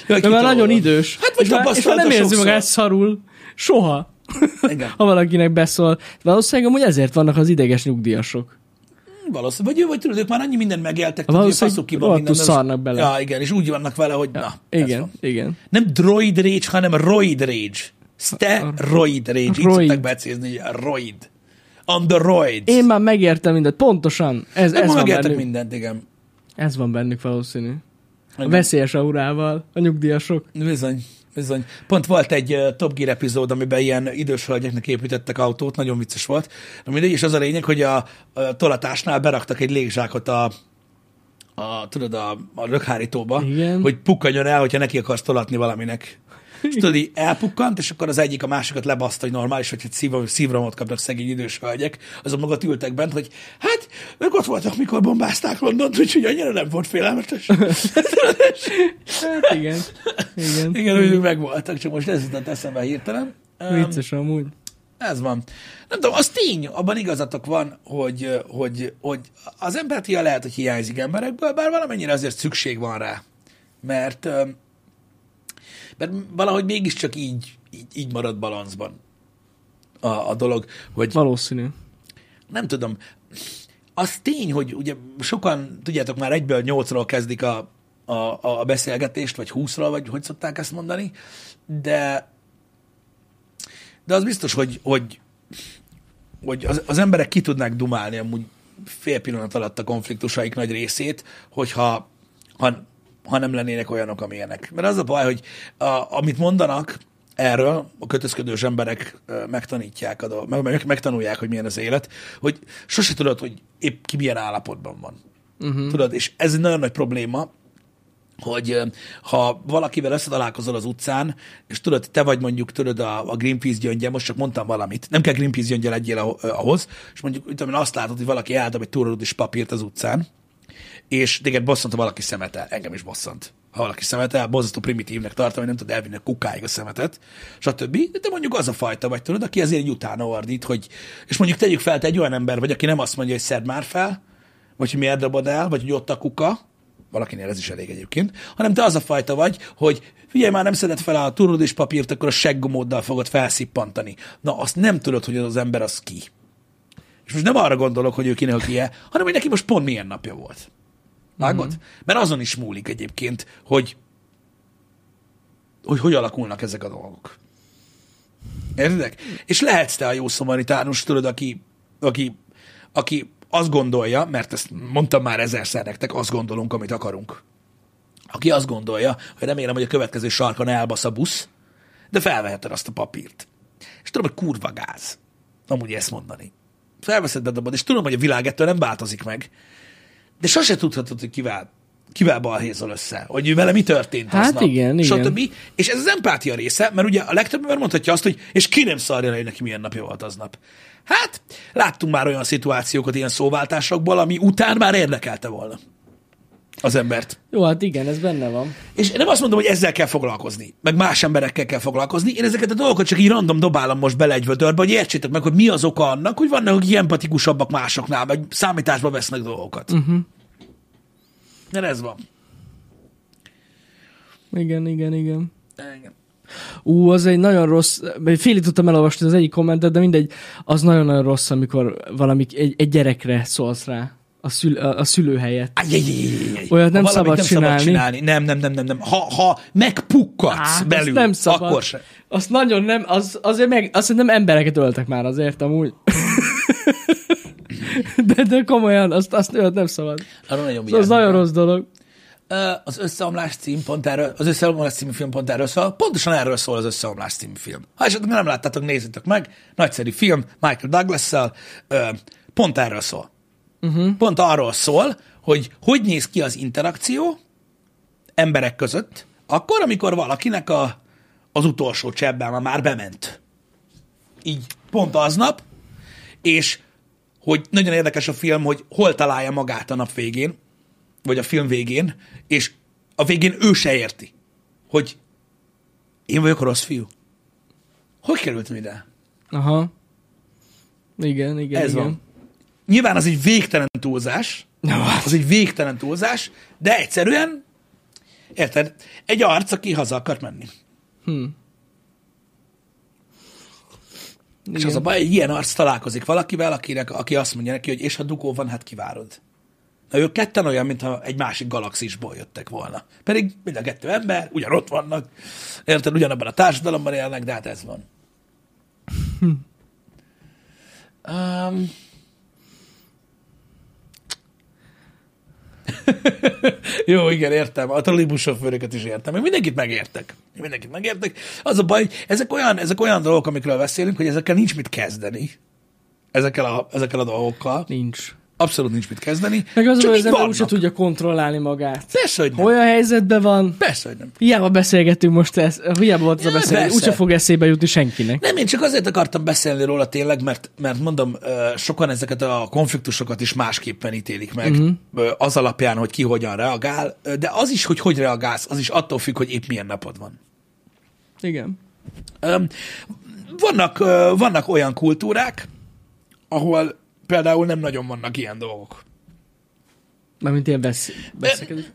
Jaj, Mert már kitolódott. nagyon idős. Hát, és, már, és már nem érzi sokszor. magát szarul. Soha. Igen. ha valakinek beszól. Valószínűleg amúgy ezért vannak az ideges nyugdíjasok. Valószínűleg. Vagy, vagy tudod, ők már annyi mindent megéltek, hogy faszuk ki van minden. szarnak bele. Ja, igen, és úgy vannak vele, hogy na, ez Igen, igen. Nem droid rage, hanem roid rage. Steroid rage. Így szokták becézni, hogy roid. On the roids. Én már megértem mindent, pontosan. Ez, Ők ez, van bennük, mindent, igen. ez van bennük valószínű. A veszélyes aurával, a nyugdíjasok. Bizony, bizony. Pont volt egy uh, Top Gear epizód, amiben ilyen idős hölgyeknek építettek autót, nagyon vicces volt. Na mindegy, és az a lényeg, hogy a, a tolatásnál beraktak egy légzsákot a, a tudod, a, a röghárítóba, Igen. hogy pukkanjon el, hogyha neki akarsz tolatni valaminek. És tudod, így elpukkant, és akkor az egyik a másikat lebaszta, hogy normális, hogy egy szív, szívromot kapnak szegény idős hölgyek, azok maga ültek bent, hogy hát, ők ott voltak, mikor bombázták Londont, úgyhogy annyira nem volt félelmetes. Hát igen. Igen. Igen, ők megvoltak, csak most ez jutott eszembe hirtelen. Vicces amúgy. ez van. Nem tudom, az tény, abban igazatok van, hogy, hogy, hogy az empatia lehet, hogy hiányzik emberekből, bár valamennyire azért szükség van rá. Mert, mert valahogy mégiscsak így, így, így marad balanszban a, a dolog, hogy Valószínű. nem tudom, az tény, hogy ugye sokan, tudjátok, már egyből nyolcról kezdik a, a, a beszélgetést, vagy húszról, vagy hogy szokták ezt mondani, de de az biztos, hogy, hogy, hogy az, az emberek ki tudnák dumálni amúgy fél pillanat alatt a konfliktusaik nagy részét, hogyha ha, ha nem lennének olyanok, amilyenek. Mert az a baj, hogy a, amit mondanak erről, a kötözködős emberek megtanítják, a meg, meg, megtanulják, hogy milyen az élet, hogy sose tudod, hogy épp ki milyen állapotban van. Uh-huh. Tudod, és ez egy nagyon nagy probléma, hogy ha valakivel összetalálkozol az utcán, és tudod, te vagy mondjuk, tudod, a, a Greenpeace gyöngye, most csak mondtam valamit, nem kell Greenpeace gyöngye legyél ahhoz, és mondjuk, tudom, én, azt látod, hogy valaki eldob egy túrorudis papírt az utcán, és téged bosszant, ha valaki szemetel. Engem is bosszant. Ha valaki szemetel, borzasztó primitívnek tartom, hogy nem tudod elvinni a kukáig a szemetet, stb. De mondjuk az a fajta vagy, tudod, aki azért egy utána ordít, hogy, és mondjuk tegyük fel, te egy olyan ember vagy, aki nem azt mondja, hogy szed már fel, vagy hogy miért dobod el, vagy hogy ott a kuka, valakinél ez is elég egyébként, hanem te az a fajta vagy, hogy figyelj már, nem szedett fel a turudis papírt, akkor a seggomóddal fogod felszippantani. Na, azt nem tudod, hogy az az ember az ki. És most nem arra gondolok, hogy ő kinek ki hanem hogy neki most pont milyen napja volt. Vágod? Mm-hmm. Mert azon is múlik egyébként, hogy, hogy hogy alakulnak ezek a dolgok. Értedek? És lehetsz te a jó szomaritánus, tudod, aki, aki, aki azt gondolja, mert ezt mondtam már ezerszer nektek, azt gondolunk, amit akarunk. Aki azt gondolja, hogy remélem, hogy a következő sarkon elbasz a busz, de felveheted azt a papírt. És tudom, hogy kurva gáz. Amúgy ezt mondani. Felveszed, bedobod, és tudom, hogy a világ ettől nem változik meg. De sose tudhatod, hogy kivel, kivel balhézol össze, hogy vele mi történt Hát aznap, igen, igen. stb. És ez az empátia része, mert ugye a legtöbb ember mondhatja azt, hogy és ki nem szarja le, hogy neki milyen napja volt aznap. Hát, láttunk már olyan szituációkat ilyen szóváltásokból, ami után már érdekelte volna az embert. Jó, hát igen, ez benne van. És én nem azt mondom, hogy ezzel kell foglalkozni, meg más emberekkel kell foglalkozni. Én ezeket a dolgokat csak így random dobálom most bele egy vödörbe, hogy értsétek meg, hogy mi az oka annak, hogy vannak, akik empatikusabbak másoknál, meg számításba vesznek dolgokat. Uh-huh. Mert ez van. Igen, igen, igen. Igen. Ú, az egy nagyon rossz, vagy félig tudtam elolvasni az egyik kommentet, de mindegy, az nagyon-nagyon rossz, amikor valami, egy, egy gyerekre szólsz rá a, szül, a, a szülő helyett. Ajjajjajjaj. Olyat nem szabad nem csinálni. Szabad csinálni. Nem, nem, nem, nem, nem. Ha, ha megpukkadsz Á, belül, nem szabad. akkor se. Azt nagyon nem, az, azért meg, azt nem embereket öltek már azért amúgy. de, de komolyan, azt, azt olyat nem szabad. Arra nagyon Az vigyázni nagyon rossz dolog. Az Összeomlás cím pont erről, az Összeomlás című film pont erről szól. Pontosan erről szól az Összeomlás című film. Ha esetleg nem láttátok, nézzétek meg. Nagyszerű film, Michael Douglas-szal. Pont erről szól. Uh-huh. Pont arról szól, hogy hogy néz ki az interakció emberek között, akkor, amikor valakinek a, az utolsó cseppben már bement. Így pont aznap, és hogy nagyon érdekes a film, hogy hol találja magát a nap végén, vagy a film végén, és a végén ő se érti, hogy én vagyok a rossz fiú. Hogy kerültem ide? Aha. Igen, igen, Ez igen. van. Nyilván az egy végtelen túlzás, az egy végtelen túlzás, de egyszerűen, érted, egy arc, aki haza akar menni. Hm. És az a baj, hogy ilyen arc találkozik valakivel, akinek, aki azt mondja neki, hogy és ha dugó van, hát kivárod. Na ők ketten olyan, mintha egy másik galaxisból jöttek volna. Pedig mind a kettő ember, ugyan ott vannak, érted, ugyanabban a társadalomban élnek, de hát ez van. Um, Jó, igen, értem. A trollibussofőröket is értem. Én mindenkit megértek. Én mindenkit megértek. Az a baj, ezek olyan, ezek olyan dolgok, amikről beszélünk, hogy ezekkel nincs mit kezdeni. Ezekkel a, ezekkel a dolgokkal. Nincs. Abszolút nincs mit kezdeni. Meg az, hogy az ember úgyse tudja kontrollálni magát. Persze, hogy nem. Olyan helyzetben van, Persze, hogy nem. hiába beszélgetünk most, ez, hiába volt ez a beszélgetés, úgyse fog eszébe jutni senkinek. Nem, én csak azért akartam beszélni róla tényleg, mert, mert mondom, sokan ezeket a konfliktusokat is másképpen ítélik meg, uh-huh. az alapján, hogy ki hogyan reagál, de az is, hogy hogy reagálsz, az is attól függ, hogy épp milyen napod van. Igen. Öm, Vannak, vannak olyan kultúrák, ahol például nem nagyon vannak ilyen dolgok. Mármint ilyen besz- beszélgetés.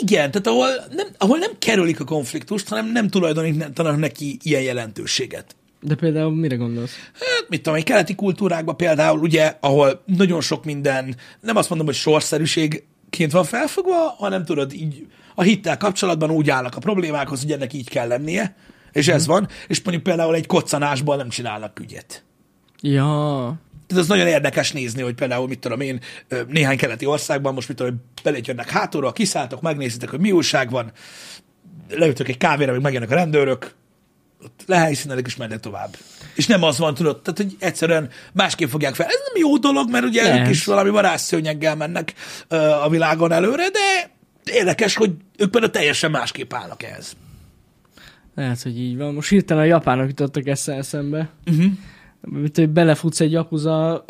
Igen, tehát ahol nem, ahol nem kerülik a konfliktust, hanem nem tulajdonítanak neki ilyen jelentőséget. De például mire gondolsz? Hát, mit tudom, egy keleti kultúrákban például, ugye, ahol nagyon sok minden, nem azt mondom, hogy sorszerűségként van felfogva, hanem tudod, így a hittel kapcsolatban úgy állnak a problémákhoz, hogy ennek így kell lennie, és ez van, és mondjuk például egy koccanásból nem csinálnak ügyet. Ja. Tehát az nagyon érdekes nézni, hogy például, mit tudom én, néhány keleti országban most, mit tudom, belét jönnek hátulról, kiszálltok, megnézitek, hogy mi újság van, leütök egy kávéra, még megjönnek a rendőrök, ott lehelyszínelik, és mennek tovább. És nem az van, tudod, tehát, hogy egyszerűen másképp fogják fel. Ez nem jó dolog, mert ugye Nem. ők is valami varázsszőnyeggel mennek a világon előre, de érdekes, hogy ők például teljesen másképp állnak ehhez. Lehet, hogy így van. Most hirtelen a japánok jutottak esze eszembe. Uh-huh. Mint, hogy belefutsz egy jakuza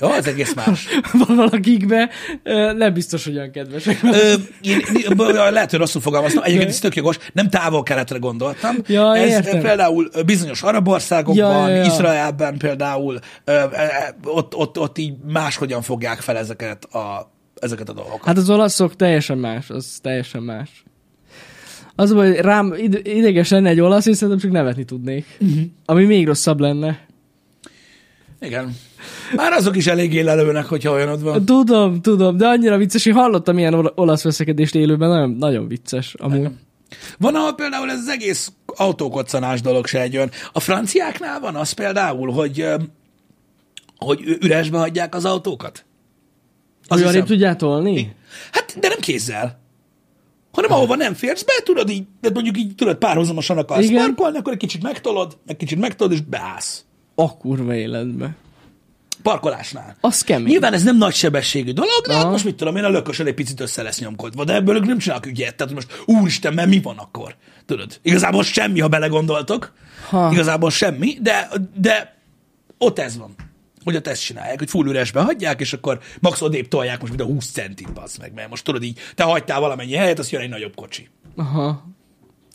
Jó, az egész más. valakikbe, nem biztos, hogy olyan kedvesek. Ö, én, lehet, hogy rosszul fogalmaztam. Egyébként ez tök jogos. Nem távol-keletre gondoltam. Ja, ez értem. például bizonyos arab országokban, Ja, ja, ja. Izraelben például, ott, ott, ott így máshogyan fogják fel ezeket a, ezeket a dolgokat. Hát az olaszok teljesen más, az teljesen más. Az, hogy rám id- ideges lenne egy olasz, és szerintem csak nevetni tudnék. Uh-huh. Ami még rosszabb lenne. Igen. Már azok is eléggé lelőnek, hogyha olyanod van. Tudom, tudom, de annyira vicces, én hallottam ilyen ola- olasz veszekedést élőben, nagyon, nagyon vicces amúgy. Van, ahol például ez az egész autókoccanás dolog se egy olyan. A franciáknál van az például, hogy, hogy üresbe hagyják az autókat? Az arrébb tudják tolni? Hát, de nem kézzel. Hanem ahova nem férsz be, tudod így, de mondjuk így tudod párhuzamosan akarsz Igen. parkolni, akkor egy kicsit megtolod, egy kicsit megtolod, és beállsz. A kurva életbe. Parkolásnál. Az kemény. Nyilván ez nem nagy sebességű dolog, de hát most mit tudom én, a lökösön egy picit össze lesz nyomkodva, de ebből ők nem csinálnak ügyet. Tehát most úristen, mert mi van akkor? Tudod? Igazából semmi, ha belegondoltok. Ha. Igazából semmi, de, de ott ez van. Hogy ott ezt csinálják, hogy full üresbe hagyják, és akkor max odébb tolják most, mint a 20 centit, bazd meg, mert most tudod így, te hagytál valamennyi helyet, azt jön egy nagyobb kocsi. Aha.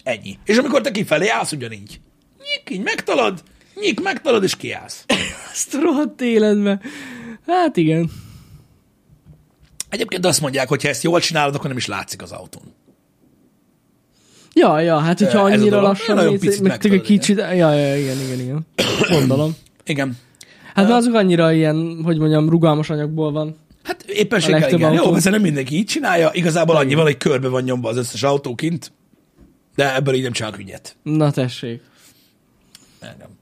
Ennyi. És amikor te kifelé állsz, ugyanígy. Nyik, így megtalad, nyik, megtalad, és kiállsz. Azt rohadt életbe. Hát igen. Egyébként azt mondják, hogy ha ezt jól csinálod, akkor nem is látszik az autón. Ja, ja, hát hogyha Ez annyira lassan Nagyon picit meg csak egy kicsit, ja, ja, igen, igen, igen. Gondolom. Igen. Hát mert azok annyira ilyen, hogy mondjam, rugalmas anyagból van. Hát éppenséggel igen. Jó, autó. persze nem mindenki így csinálja. Igazából annyival, hogy körbe van nyomva az összes autó kint, de ebből így nem csinálok ügyet. Na tessék. Nem.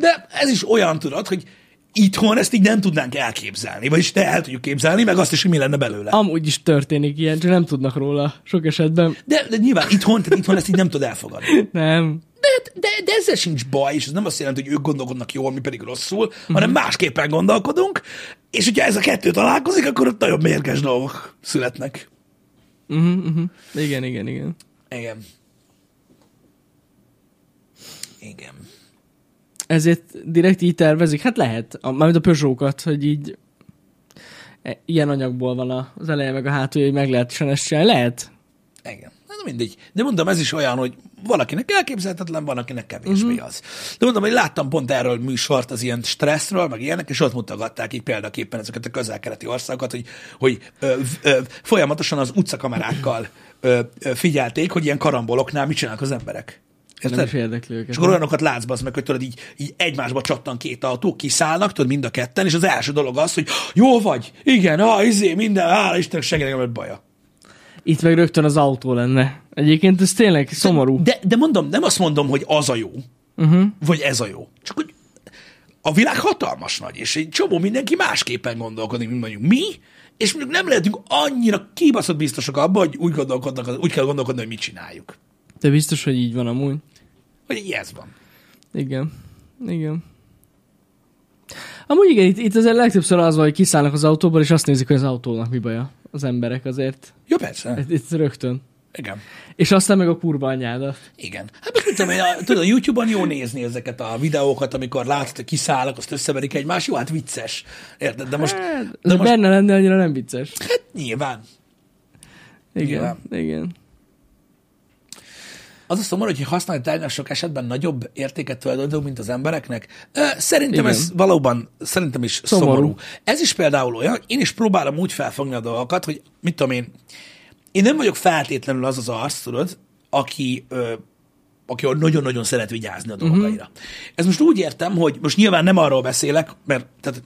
De ez is olyan, tudod, hogy itthon ezt így nem tudnánk elképzelni, vagyis te el tudjuk képzelni, meg azt is, hogy mi lenne belőle. Amúgy is történik ilyen, csak nem tudnak róla sok esetben. De, de nyilván itthon, tehát itthon ezt így nem tudod elfogadni. Nem. De, de, de ezzel sincs baj, és ez nem azt jelenti, hogy ők gondolkodnak jól, mi pedig rosszul, uh-huh. hanem másképpen gondolkodunk, és hogyha ez a kettő találkozik, akkor ott nagyon mérges dolgok születnek. Uh-huh, uh-huh. Igen, igen, igen. Igen. Igen. Ezért direkt így tervezik? Hát lehet. A, mármint a Peugeot-kat, hogy így e, ilyen anyagból van az eleje meg a hátulja, hogy meg lehet ezt csinálni. Lehet. Igen. Na mindegy. De mondom, ez is olyan, hogy valakinek elképzelhetetlen, van, akinek kevésbé uh-huh. az. De mondom, hogy láttam pont erről műsort az ilyen stresszről, meg ilyenek, és ott mutogatták így példaképpen ezeket a közel-keleti országokat, hogy, hogy ö, ö, folyamatosan az utcakamerákkal ö, ö, figyelték, hogy ilyen karamboloknál mit csinálnak az emberek. Nem is Érted? érdekli őket. És akkor olyanokat látsz az meg, hogy tudod, így, így egymásba csattan két autó, kiszállnak, tudod, mind a ketten, és az első dolog az, hogy jó vagy, igen, ah, izé, minden, hála Istennek, senkinek nem baja. Itt meg rögtön az autó lenne. Egyébként ez tényleg szomorú. De, de mondom, nem azt mondom, hogy az a jó, Uh-huh. vagy ez a jó. Csak hogy a világ hatalmas nagy, és egy csomó mindenki másképpen gondolkodik, mint mondjuk mi, és mondjuk nem lehetünk annyira kibaszott biztosak abban, hogy úgy, gondolkodnak, úgy kell gondolkodni, hogy mit csináljuk. De biztos, hogy így van amúgy. Hogy ez van. Igen. Igen. Amúgy igen, itt, itt azért legtöbbször az van, hogy kiszállnak az autóból, és azt nézik, hogy az autónak mi baja. Az emberek azért. Jó, persze. Itt, itt rögtön. Igen. És aztán meg a kurva anyádat. Igen. Hát most mit tudom én, a, tudod, a YouTube-on jó nézni ezeket a videókat, amikor látod, hogy kiszállnak, azt összeverik egymást, jó, hát vicces. Érted? De most, Hát, de most benne lenne annyira nem vicces. hát nyilván. Igen, Nyilván. igen. Az a szomorú, hogy használni tárgynak sok esetben nagyobb értéket tulajdonítunk, mint az embereknek. Szerintem Igen. ez valóban, szerintem is szomorú. Szomorú. szomorú. Ez is például olyan, én is próbálom úgy felfogni a dolgokat, hogy mit tudom én, én nem vagyok feltétlenül az az arc, tudod, aki, ö, aki nagyon-nagyon szeret vigyázni a dolgaira. Uh-huh. Ez most úgy értem, hogy most nyilván nem arról beszélek, mert tehát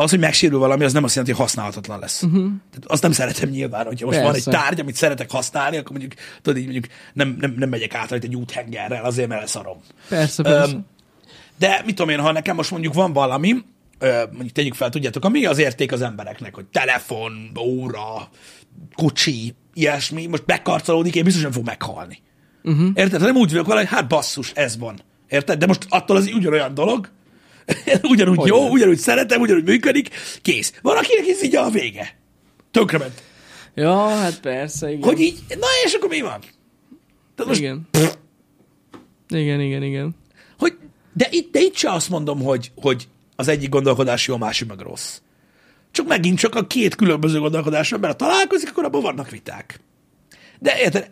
az, hogy megsérül valami, az nem azt jelenti, hogy használhatatlan lesz. Uh-huh. Tehát azt nem szeretem nyilván, hogyha most Persze. van egy tárgy, amit szeretek használni, akkor mondjuk, tudod, így mondjuk nem, nem, nem megyek át egy úthengerrel, azért mert leszarom. Persze, persze. Um, de mit tudom én, ha nekem most mondjuk van valami, mondjuk tegyük fel, tudjátok, ami az érték az embereknek, hogy telefon, óra, kocsi, ilyesmi, most bekarcolódik, én biztos nem fog meghalni. Uh-huh. Érted? Nem úgy vagyok vele, hogy hát basszus, ez van. Érted? De most attól az ugyanolyan dolog, ugyanúgy hogy jó, ugyanúgy szeretem, ugyanúgy működik, kész. Van, akinek ez így a vége. Tönkrement. Ja, hát persze, igen. Hogy így, na és akkor mi van? Tehát most, igen. Pff. Igen, igen, igen. Hogy, de itt, de itt se azt mondom, hogy, hogy az egyik gondolkodás jó, a másik meg rossz. Csak megint csak a két különböző gondolkodás ember találkozik, akkor abban vannak viták. De érted?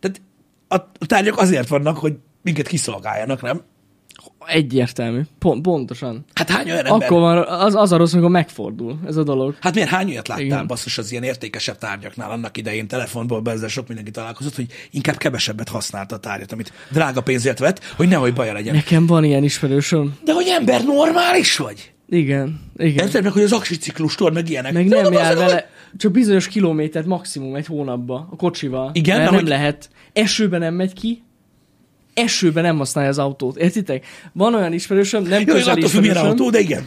Tehát a tárgyak azért vannak, hogy minket kiszolgáljanak, nem? Egyértelmű. Pont, pontosan. Hát hány olyan ember... Akkor van, az, az a rossz, amikor megfordul ez a dolog. Hát miért hány olyat láttál Igen. basszus az ilyen értékesebb tárgyaknál annak idején telefonból be ezzel sok mindenki találkozott, hogy inkább kevesebbet használta a tárgyat, amit drága pénzért vett, hogy nehogy baja legyen. Nekem van ilyen ismerősöm. De hogy ember normális vagy? Igen, igen. Érted meg, hogy az aksi ciklustól, meg ilyenek. Meg nem jár vele, hogy... csak bizonyos kilométert maximum egy hónapba a kocsival. Igen, mert nem hogy... lehet. Esőben nem megy ki, esőben nem használja az autót. Értitek? Van olyan ismerősöm, nem jó, közeli ismerősöm. milyen autó, de igen.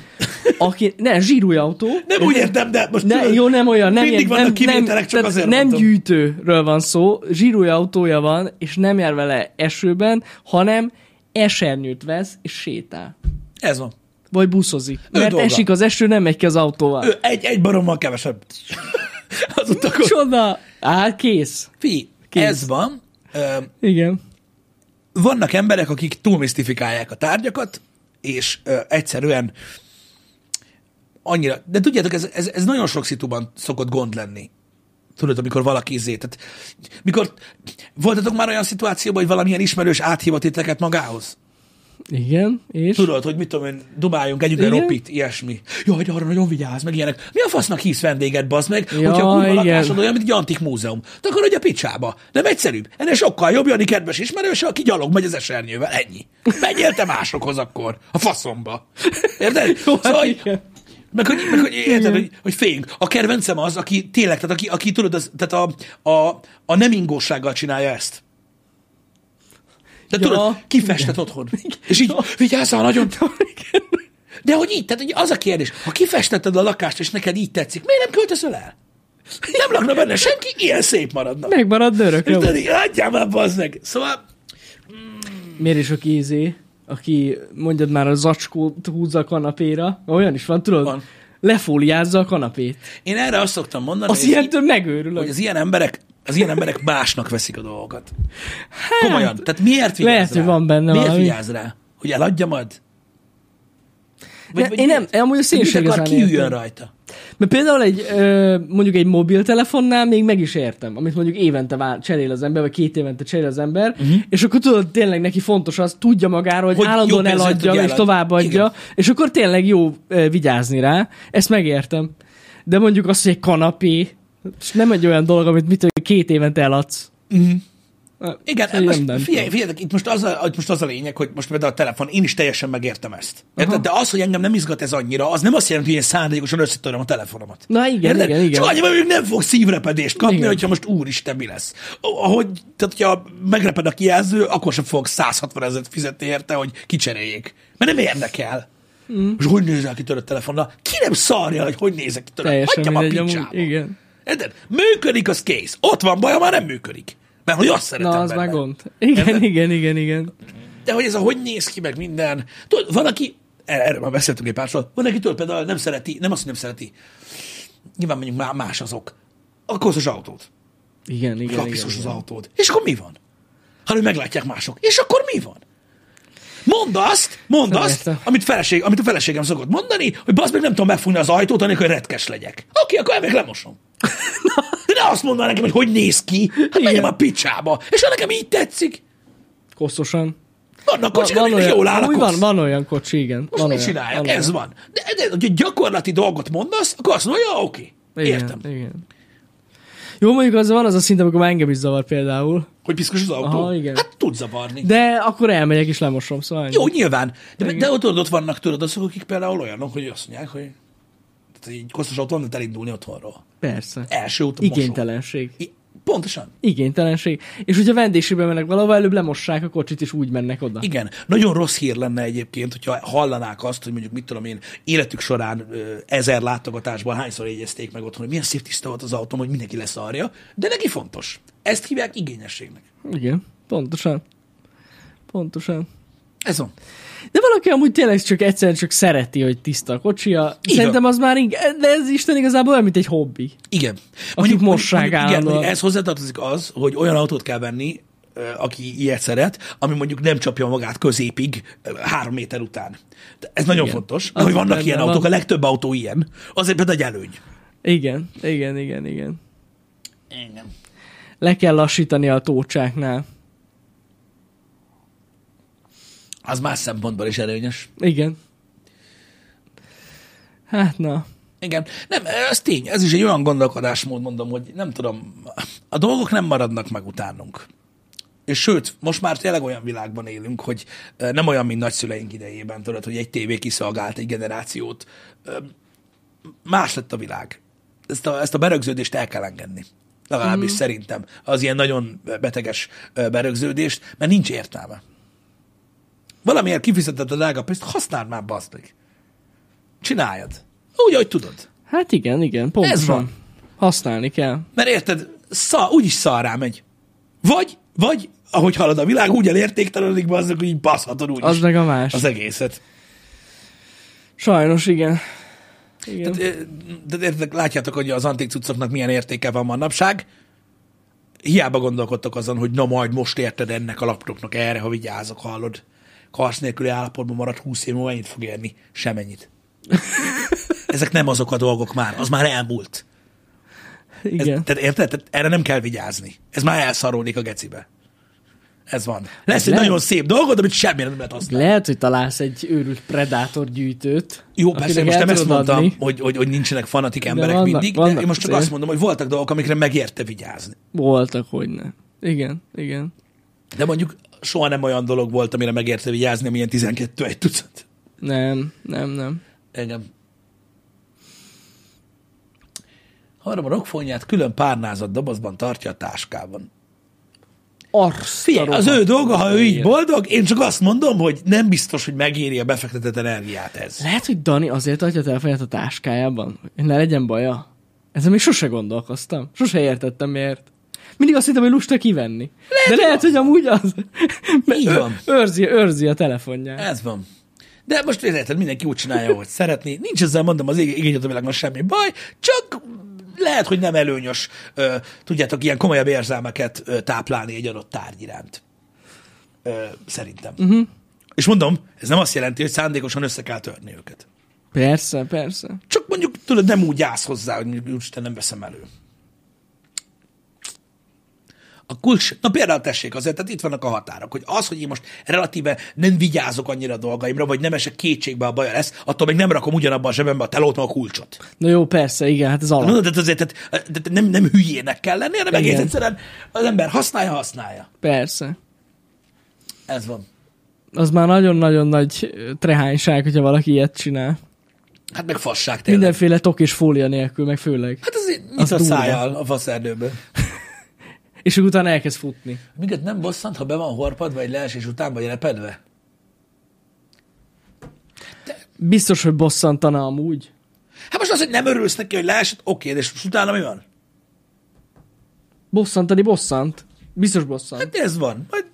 Aki, ne, zsírúj autó. Nem úgy értem, de most ne, tudod, jó, nem olyan. Nem, mindig vannak nem, nem, csak azért Nem mondom. gyűjtőről van szó, zsírúj autója van, és nem jár vele esőben, hanem esernyőt vesz, és sétál. Ez van. Vagy buszozik. Ő mert dolga. esik az eső, nem megy ki az autóval. Ő egy, egy barommal kevesebb. az utakon. Csoda. Á, kész. Fi, kész. ez van. Ö, Igen vannak emberek, akik túlmisztifikálják a tárgyakat, és ö, egyszerűen annyira, de tudjátok, ez, ez, ez nagyon sok szituban szokott gond lenni. Tudod, amikor valaki izé, tehát mikor voltatok már olyan szituációban, hogy valamilyen ismerős áthívott magához? Igen, és? Tudod, hogy mit tudom én, dumáljunk, együtt ropit, ilyesmi. Jaj, de arra nagyon vigyázz, meg ilyenek. Mi a fasznak hisz vendéget, bazd meg, ja, hogyha a kurva lakásod olyan, mint egy antik múzeum. De akkor hogy a picsába. Nem egyszerűbb. Ennél sokkal jobb Jani kedves ismerős, aki gyalog megy az esernyővel. Ennyi. Menjél te másokhoz akkor. A faszomba. Érted? Jó, szóval, igen. Meg hogy, meg, hogy érted, hogy, hogy féljünk. A kedvencem az, aki tényleg, tehát aki, aki tudod, az, tehát a, a, a nem ingósággal csinálja ezt. De ja. tudod, kifestett otthon. És így, vigyázzal nagyon. De hogy így, tehát hogy az a kérdés, ha kifestetted a lakást, és neked így tetszik, miért nem költözöl el? Nem lakna benne senki, ilyen szép maradna. Megmarad örökre. Adjál már, bazd meg. Szóval... Miért is aki ízé, aki mondjad már a zacskót húzza a kanapéra, olyan is van, tudod? Van. Lefóliázza a kanapét. Én erre azt szoktam mondani, az ilyentől megőrülök. Hogy az ilyen emberek az ilyen emberek másnak veszik a dolgokat. Hát, Komolyan. Tehát miért vigyáz lehet, rá? van benne Miért valami. vigyáz rá? Hogy eladja majd? Vagy, vagy én nem, amúgy a szénség akar kiüljön rajta? Mert például egy, mondjuk egy mobiltelefonnál még meg is értem, amit mondjuk évente vár, cserél az ember, vagy két évente cserél az ember, uh-huh. és akkor tudod, tényleg neki fontos az, tudja magáról, hogy, hogy állandóan eladja, és továbbadja, Igen. és akkor tényleg jó vigyázni rá. Ezt megértem. De mondjuk azt, hogy egy kanapé, és nem egy olyan dolog, amit mit két évente eladsz. Uh-huh. Igen, nem, most, nem, figyelj, figyelj, itt most az, a, most az a lényeg, hogy most például a telefon, én is teljesen megértem ezt. Érted? De az, hogy engem nem izgat ez annyira, az nem azt jelenti, hogy én szándékosan összetöröm a telefonomat. Na igen, Érted? igen, igen. Csak annyi, hogy nem fog szívrepedést kapni, igen. hogyha most úristen mi lesz. Ahogy, tehát hogyha megreped a kijelző, akkor sem fog 160 ezeret fizetni érte, hogy kicseréljék. Mert nem érdekel. Mm. És hogy nézel ki törött telefonnal? Ki nem szarja, hogy hogy nézek ki törött? Hagyjam a picsába. Igen. Érted? Működik, az kész. Ott van baja, már nem működik. Mert hogy azt szeretem Na, az benne. már gond. Igen, Érted? igen, igen, igen. De hogy ez a hogy néz ki, meg minden. Tudod, van, aki, erről már beszéltünk egy párszor, van, aki tudod, például nem szereti, nem azt, hogy nem szereti, nyilván mondjuk más azok, a koszos autót. Igen, igen, igen, az autót. És akkor mi van? Ha hogy meglátják mások. És akkor mi van? Mondd azt, mondd azt, amit, feleség, amit a feleségem szokott mondani, hogy bazd meg nem tudom megfogni az ajtót, anélkül, hogy retkes legyek. Oké, akkor elmegyek lemosom. De ne azt mondd nekem, hogy hogy néz ki. Hát menjem a picsába. És ha nekem így tetszik. Koszosan. Vannak kocsik, van, olyan, jól áll a van, van olyan kocsi, igen. Most van mit csinálják? Ez van. De, de, de, hogy gyakorlati dolgot mondasz, akkor azt mondja, oké. Okay. Értem. Igen, igen. Jó, mondjuk az van az a szint, amikor engem is zavar például, Hogy piszkos az autó? Aha, igen. Hát tud zavarni. De akkor elmegyek és lemosom, szóval. Jó, nyilván. De, Igen. de ott, ott vannak, tudod, azok, akik például olyanok, hogy azt mondják, hogy tehát egy kosztos autó nem elindulni otthonról. Persze. Első mosó. Igénytelenség. I- Pontosan. Igénytelenség. És hogyha vendégségbe mennek valahova, előbb lemossák a kocsit, és úgy mennek oda. Igen. Nagyon rossz hír lenne egyébként, hogyha hallanák azt, hogy mondjuk mit tudom én, életük során ezer látogatásban hányszor jegyezték meg otthon, hogy milyen szép tiszta volt az autóm, hogy mindenki leszarja, de neki fontos. Ezt hívják igényességnek. Igen, pontosan. Pontosan. Ez van. De valaki amúgy tényleg csak egyszerűen csak szereti, hogy tiszta a kocsia. Így Szerintem az már inkább, de ez Isten igazából olyan, mint egy hobbi. Igen. mossák igen, állandóan. mondjuk ez hozzátartozik az, hogy olyan autót kell venni, aki ilyet szeret, ami mondjuk nem csapja magát középig három méter után. Ez nagyon Igen. fontos, Az hogy vannak ilyen van. autók, a legtöbb autó ilyen. Azért például egy előny. Igen, igen, igen, igen. Igen. Le kell lassítani a tócsáknál. Az más szempontból is előnyös. Igen. Hát na. Igen, nem, ez tény, ez is egy olyan gondolkodásmód, mondom, hogy nem tudom, a dolgok nem maradnak meg utánunk. És sőt, most már tényleg olyan világban élünk, hogy nem olyan, mint nagyszüleink idejében, tudod, hogy egy tévé kiszolgált egy generációt. Más lett a világ. Ezt a, ezt a berögződést el kell engedni. Legalábbis mm. szerintem. Az ilyen nagyon beteges berögződést, mert nincs értelme. Valamiért kifizetett a drága pénzt, használd már, meg. Csináljad. Úgy, ahogy tudod. Hát igen, igen, pontosan. Ez van. Használni kell. Mert érted, szar, úgyis szarrá megy. Vagy, vagy, ahogy halad a világ, úgy elértéktelenik be azok, hogy így baszhatod úgy Az meg a más. az egészet. Sajnos igen. Igen. Tehát, eh, de érted, látjátok, hogy az antik cuccoknak milyen értéke van manapság. Hiába gondolkodtok azon, hogy na majd most érted ennek a laptopnak erre, ha vigyázok, hallod. Karsz nélküli állapotban marad 20 év múlva, mennyit fog érni? Semennyit. Ezek nem azok a dolgok már, az már elmúlt. Ez, igen. tehát érted? Tehát erre nem kell vigyázni. Ez már elszarolnik a gecibe. Ez van. Lesz egy lehet. nagyon szép dolgod, amit semmire nem lehet használni. Lehet, hogy találsz egy őrült predátor gyűjtőt. Jó, persze, most nem ezt mondtam, adni. hogy, hogy, hogy nincsenek fanatik emberek vannak- mindig, de vannak én most csak azért. azt mondom, hogy voltak dolgok, amikre megérte vigyázni. Voltak, hogy ne. Igen, igen. De mondjuk soha nem olyan dolog volt, amire megérte vigyázni, amilyen 12 egy tucat. Nem, nem, nem. Engem. Arra a rockfonját külön párnázott dobozban tartja a táskában. Figyelj, az ő dolga, ha ő így boldog, én csak azt mondom, hogy nem biztos, hogy megéri a befektetett energiát ez. Lehet, hogy Dani azért adja telefonját a táskájában, hogy ne legyen baja. Ezzel még sose gondolkoztam. Sose értettem miért. Mindig azt hittem, hogy lusta kivenni. Lehet, De lehet, hogy amúgy az. Így van. Őrzi, őrzi a telefonját. Ez van. De most érted, mindenki úgy csinálja, hogy szeretné. Nincs ezzel, mondom, az ég- igényet a világban semmi baj, csak lehet, hogy nem előnyös, ö, tudjátok, ilyen komolyabb érzelmeket ö, táplálni egy adott tárgy iránt. Ö, szerintem. Uh-huh. És mondom, ez nem azt jelenti, hogy szándékosan össze kell törni őket. Persze, persze. Csak mondjuk, tudod, nem úgy állsz hozzá, hogy úristen nem veszem elő. A kulcs, na például tessék azért, tehát itt vannak a határok, hogy az, hogy én most relatíve nem vigyázok annyira a dolgaimra, vagy nem esek kétségbe a baja lesz, attól még nem rakom ugyanabba a zsebembe a telót, meg a kulcsot. Na jó, persze, igen, hát ez alap. Mondod, tehát azért tehát, tehát nem, nem hülyének kell lenni, hanem egész Igen. egyszerűen az ember használja, használja. Persze. Ez van. Az már nagyon-nagyon nagy trehányság, hogyha valaki ilyet csinál. Hát meg fasság tényleg. Mindenféle tok és fólia nélkül, meg főleg. Hát azért nyit Az a szájjal a faszerdőből. És utána elkezd futni. Minket nem bosszant, ha be van horpadva egy leesés után, vagy repedve? Biztos, hogy bosszantana amúgy. Hát most az, hogy nem örülsz neki, hogy leesett, oké, de és utána mi van? Bosszantani bosszant. Biztos bosszant. Hát ez van. Majd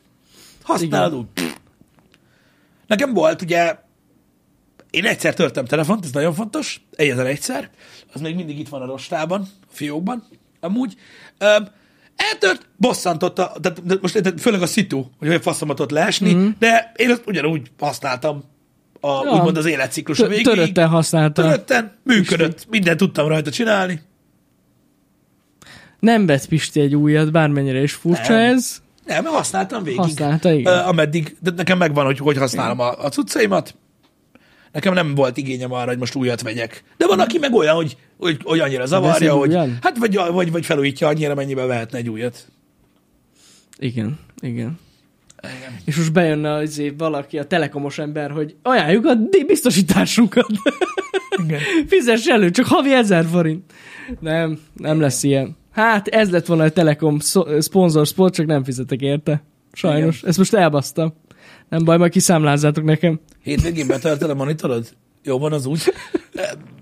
használod úgy. Nekem volt, ugye, én egyszer törtem telefont, ez nagyon fontos, egyetlen egyszer, az még mindig itt van a rostában, a fiókban, amúgy. Öm, eltört, bosszantotta, tehát de most de főleg a szitu, hogy hogy faszomat ott leesni, mm. de én azt ugyanúgy használtam a, Ja. úgymond az életciklus végéig. törötten használta. Törötten, működött, mindent tudtam rajta csinálni. Nem vett Pisti egy újat, bármennyire is furcsa Nem. ez. Nem, használtam végig. Használta, igen. Ö, ameddig, de nekem megvan, hogy hogy használom a, a cuccaimat. Nekem nem volt igényem arra, hogy most újat vegyek. De van, aki meg olyan, hogy, hogy, hogy annyira zavarja, hogy újan? hát vagy, vagy, vagy felújítja annyira, mennyibe vehetne egy újat. Igen, igen. Igen. És most bejönne az év valaki, a telekomos ember, hogy ajánljuk a biztosításunkat. Igen. Fizess elő, csak havi ezer forint. Nem, nem lesz ilyen. Hát ez lett volna a Telekom szponzor spot, csak nem fizetek érte. Sajnos. Igen. Ezt most elbasztam. Nem baj, majd kiszámlázzátok nekem. Hétvégén betörted a monitorod? Jó van az úgy.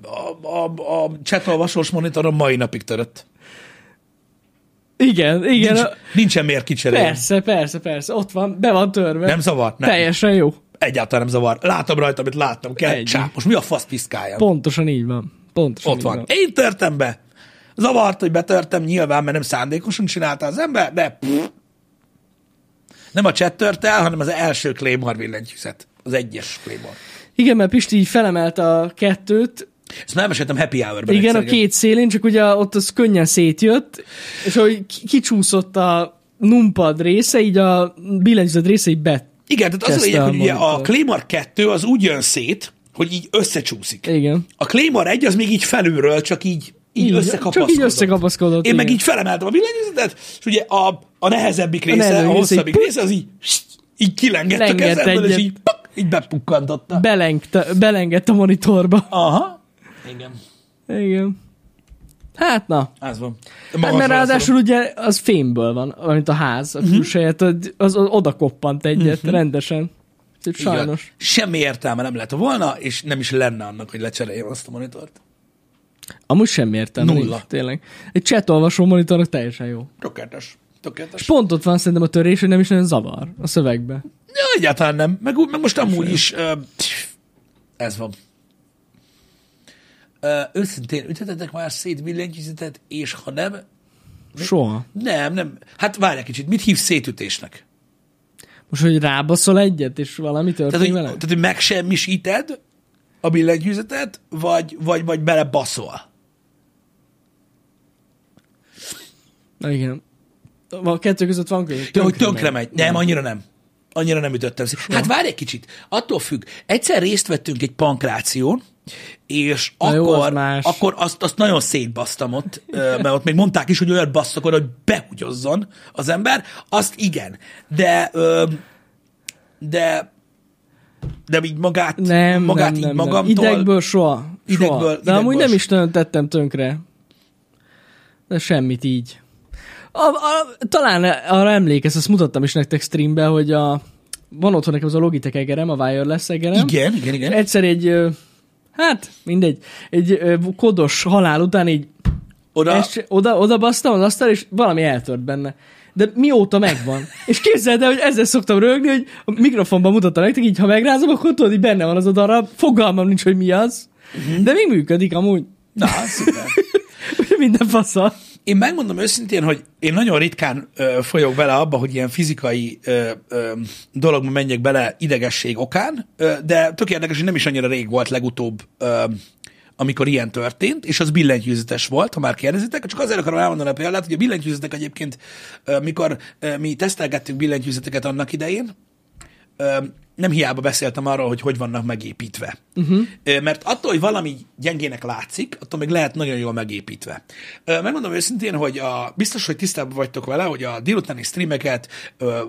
A, a, a chatolvasós monitorom mai napig törött. Igen, igen. Nincs, a- nincsen miért kicserélni. Persze, persze, persze. Ott van, be van törve. Nem zavar? Nem. Teljesen jó. Egyáltalán nem zavar. Látom rajta, amit látnom kell. Egy. Csá, most mi a fasz piszkája? Pontosan így van. Pontosan Ott így van. Én törtem be. Zavart, hogy betörtem, nyilván, mert nem szándékosan csinálta az ember, de pff. Nem a chat tört el, hanem az első Claymore billentyűzet. Az egyes Claymore. Igen, mert Pisti így felemelte a kettőt, Ezt már elmeséltem Happy Hour-ben. igen, a egyszer, két szélén, csak ugye ott az könnyen szétjött, és ahogy ki- kicsúszott a numpad része, így a billentyűzet része így bet. Igen, tehát az a lényeg, a hogy ugye a. Claymore 2 az úgy jön szét, hogy így összecsúszik. Igen. A Claymore 1 az még így felülről, csak így, így Így, összekapaszkodott. csak így összekapaszkodott, Én meg igen. így felemeltem a billentyűzetet, és ugye a, a nehezebbik része, a, része hosszabbik része, az így, így kilengett a Lengett kezemből, és egyet. így, pak, így bepukkantotta. Belengte, belengett a monitorba. Aha. Igen. Igen. Hát na. Ez van. Hát, Magasra mert ráadásul ugye az fémből van, mint a ház, a Mhm. külseje, az, az oda koppant egyet rendesen. Így van. sajnos. Semmi értelme nem lett volna, és nem is lenne annak, hogy lecseréljem azt a monitort. Amúgy semmi értelme Nulla. nincs, tényleg. Egy chat olvasó monitornak teljesen jó. Tökéletes. Tökéletes. Pont ott van szerintem a törés, hogy nem is nagyon zavar a szövegbe. Ja, egyáltalán nem. Meg, meg most amúgy is uh, ez van. Uh, őszintén, ütöttetek már szét billentyűzetet, és ha nem, Soha. nem, nem. Hát várj egy kicsit, mit hívsz szétütésnek? Most, hogy rábaszol egyet, és valami Tehát, történik hogy, vele? tehát, hogy megsemmisíted a billentyűzetet, vagy, vagy, vagy belebaszol. Na igen. A kettő között van között. De hogy tönkre megy. Nem, annyira nem. Annyira nem ütöttem szét. Hát várj egy kicsit. Attól függ. Egyszer részt vettünk egy pankráción, és Na jó, az akkor, más. akkor azt, azt nagyon szétbasztam ott, mert ott még mondták is, hogy olyat basszak oda, hogy behugyozzon az ember. Azt igen. De, de, de így magát, Nem, magát nem, így nem, magamtól. nem. Idegből soha. soha. Idegből- De amúgy nem is nagyon tettem tönkre. De semmit így. A, a, talán arra emlékezz, azt mutattam is nektek streambe, hogy a, van otthon nekem az a Logitech egerem, a wireless egerem. Igen, igen, igen. Egyszer egy, hát mindegy, egy kodos halál után így Oda, ezt, oda, oda basztam az asztal, és valami eltört benne. De mióta megvan? És képzeld el, hogy ezzel szoktam rögni, hogy a mikrofonban mutattam nektek, így ha megrázom, akkor tudod, hogy benne van az a darab, fogalmam nincs, hogy mi az. De még működik amúgy. na, szuper. Minden faszal. Én megmondom őszintén, hogy én nagyon ritkán ö, folyok bele abba, hogy ilyen fizikai ö, ö, dologba menjek bele idegesség okán, ö, de tök érdekes, hogy nem is annyira rég volt legutóbb, ö, amikor ilyen történt, és az billentyűzetes volt, ha már kérdezitek, csak azért akarom elmondani a példát, hogy a billentyűzetek egyébként, mikor mi tesztelgettünk billentyűzeteket annak idején, nem hiába beszéltem arról, hogy hogy vannak megépítve. Uh-huh. Mert attól, hogy valami gyengének látszik, attól még lehet nagyon jól megépítve. Megmondom őszintén, hogy a, biztos, hogy tisztában vagytok vele, hogy a délutáni streameket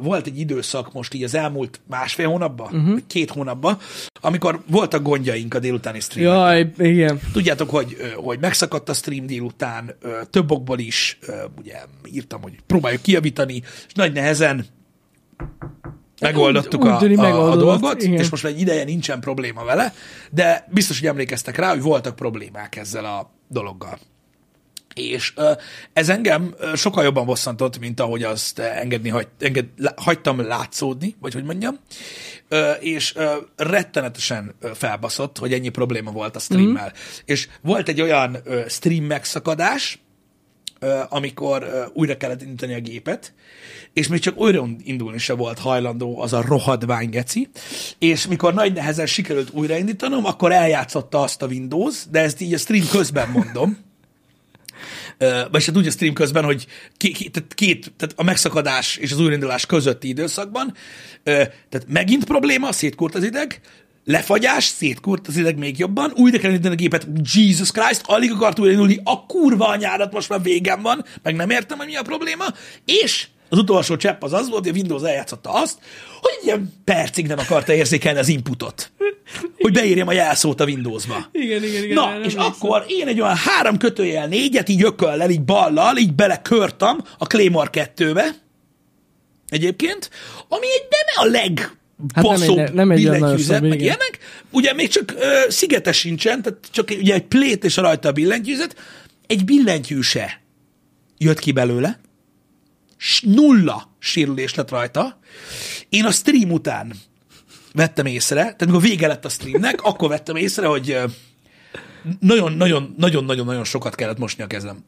volt egy időszak most így az elmúlt másfél hónapban, uh-huh. két hónapban, amikor voltak gondjaink a délutáni streamekkel. Jaj, igen. Tudjátok, hogy, hogy megszakadt a stream délután, több okból is, ugye írtam, hogy próbáljuk kijavítani, és nagy nehezen megoldottuk Úgy- a, úgy a, a dolgot, igen. és most már egy ideje nincsen probléma vele, de biztos, hogy emlékeztek rá, hogy voltak problémák ezzel a dologgal. És ez engem sokkal jobban bosszantott, mint ahogy azt engedni hagy, enged, hagytam látszódni, vagy hogy mondjam. És rettenetesen felbaszott, hogy ennyi probléma volt a streammel. Mm. És volt egy olyan stream megszakadás, amikor újra kellett indítani a gépet, és még csak újra indulni se volt hajlandó az a rohadvány geci, és mikor nagy nehezen sikerült újraindítanom, akkor eljátszotta azt a Windows, de ezt így a stream közben mondom, Ö, vagy hát úgy a stream közben, hogy két, tehát két, tehát a megszakadás és az újraindulás közötti időszakban, tehát megint probléma, szétkurt az ideg, lefagyás, szétkurt az ideg még jobban, újra kell a gépet, Jesus Christ, alig akart újraindulni, a kurva anyárat most már végem van, meg nem értem, hogy mi a probléma, és Az utolsó csepp az az volt, hogy a Windows eljátszotta azt, hogy ilyen percig nem akarta érzékelni az inputot. Hogy beírjam a jelszót a Windowsba. Igen, igen, igen. Na, és akkor én egy olyan három kötőjel négyet így ököllel, így ballal, így belekörtam a Claymore 2-be, egyébként, ami egy nem a leg Hát nem baszóbb egy- nem egy olyan nagyon billentyűzet, meg ilyenek. Ugye még csak ö, szigetes sincsen, tehát csak ugye egy plét és rajta a billentyűzet. Egy billentyű se jött ki belőle. S- Nulla sérülés lett rajta. Én a stream után vettem észre, tehát amikor vége lett a streamnek, akkor vettem észre, hogy nagyon-nagyon-nagyon-nagyon sokat kellett mosni a kezem.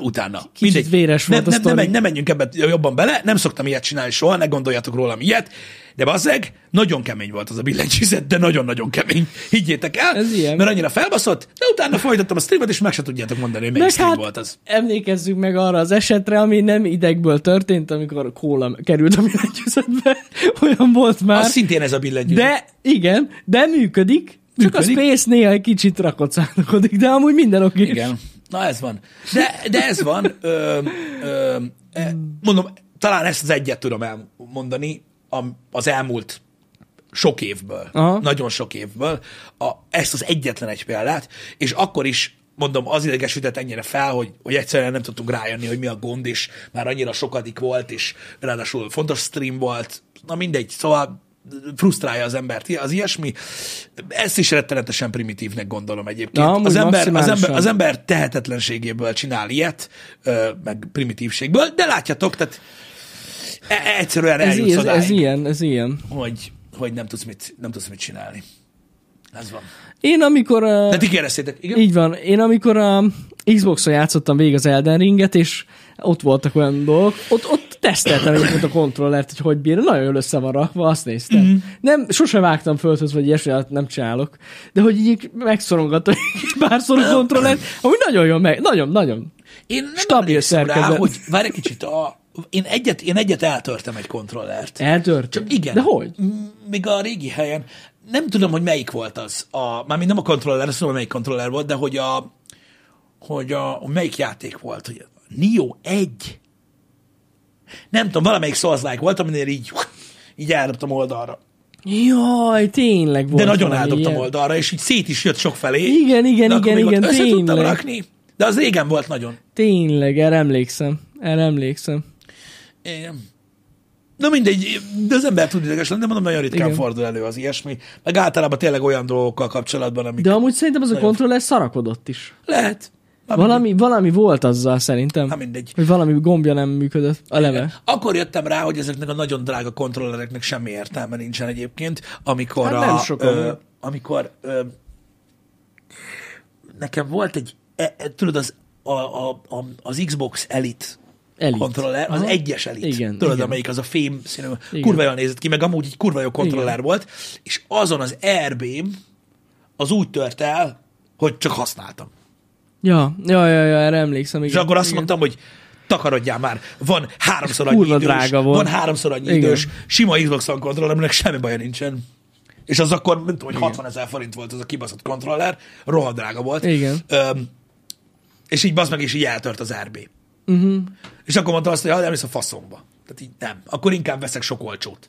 Utána. Kicsit véres volt nem, a nem, nem, menj- nem menjünk ebbe jobban bele, nem szoktam ilyet csinálni soha, ne gondoljatok rólam ilyet, de bazzeg, nagyon kemény volt az a billentyűzet, de nagyon-nagyon kemény. Higgyétek el, Ez ilyen. mert annyira felbaszott, de utána folytattam a streamet, és meg se tudjátok mondani, hogy melyik stream hát volt az. emlékezzünk meg arra az esetre, ami nem idegből történt, amikor kóla került a billentyűzetbe. Olyan volt már. Az szintén ez a billentyűzet. De igen, de működik. Csak Működik. a Space néha egy kicsit rakocálkodik, de amúgy minden oké. Igen. Na ez van. De, de ez van. Ö, ö, e, mondom, talán ezt az egyet tudom elmondani az elmúlt sok évből, Aha. nagyon sok évből, a, ezt az egyetlen egy példát, és akkor is mondom, az idegesített ennyire fel, hogy, hogy egyszerűen nem tudtunk rájönni, hogy mi a gond, és már annyira sokadik volt, és ráadásul fontos stream volt, na mindegy, szóval frusztrálja az embert az ilyesmi. Ezt is rettenetesen primitívnek gondolom egyébként. Na, az, ember, az, ember, az ember tehetetlenségéből csinál ilyet, meg primitívségből, de látjátok, tehát e- egyszerűen Ez, eljutsz ez, odáig, ez ilyen, ez ilyen. hogy, hogy nem, tudsz mit, nem tudsz mit csinálni. Ez van. Én amikor... Uh, De ti kérdeztétek, igen? Így van. Én amikor a Xbox-on játszottam végig az Elden Ringet, és ott voltak olyan dolgok, ott, ott teszteltem egyébként a kontrollert, hogy hogy bír. Nagyon jól össze van rakva, azt néztem. Mm. Nem, sosem vágtam földhöz, vagy ilyesmi, hát nem csinálok. De hogy így megszorongattam egy párszor a kontrollert, amúgy nagyon jól meg, nagyon, nagyon. Én nem Stabil emlékszem rá, szerkezet. hogy várj egy kicsit, a, én, egyet, én egyet eltörtem egy kontrollert. Eltört. Csak igen. De hogy? Még a régi helyen. Nem tudom, hogy melyik volt az. A, mármint nem a kontroller, azt tudom, melyik kontroller volt, de hogy a, hogy a, melyik játék volt, hogy Nio 1. Nem tudom, valamelyik Souls-like volt, aminél így, így eldobtam oldalra. Jaj, tényleg volt De nagyon eldobtam ilyen. oldalra, és így szét is jött sok felé. Igen, igen, igen, ott igen, tudtam tényleg. rakni. De az régen volt nagyon. Tényleg, erre emlékszem. Erre emlékszem. Igen. Na mindegy, de az ember tud ideges lenni, de mondom, nagyon ritkán Igen. fordul elő az ilyesmi. Meg általában tényleg olyan dolgokkal kapcsolatban, amik De amúgy szerintem az a Nagyon. kontroller szarakodott is. lehet. Valami, valami volt azzal szerintem. Na mindegy. Hogy valami gombja nem működött. A leve. Akkor jöttem rá, hogy ezeknek a nagyon drága kontrollereknek semmi értelme nincsen egyébként, amikor Hát nem a, sokan. ö, amikor ö, nekem volt egy, e, e, tudod, az, a, a, a, az Xbox Elite Elit. kontroller, az Aha. egyes elit. Igen, Tudod, igen. amelyik az a fém színű, Igen. kurva jól nézett ki, meg amúgy egy kurva jó kontroller Igen. volt, és azon az airbém az úgy tört el, hogy csak használtam. Ja, ja, ja, ja, erre emlékszem. Igen. És akkor azt igen. mondtam, hogy takarodjál már, van háromszor annyi Kurva idős, drága volt. van háromszor annyi Igen. idős, sima Xbox One kontroller, aminek semmi baja nincsen. És az akkor, tudom, hogy 60 ezer forint volt az a kibaszott kontroller, rohadt drága volt. Igen. Öm, és így bazd meg, és így eltört az RB. Uh-huh. És akkor mondtam azt, hogy ha nem is a faszomba. Tehát így nem. Akkor inkább veszek sok olcsót.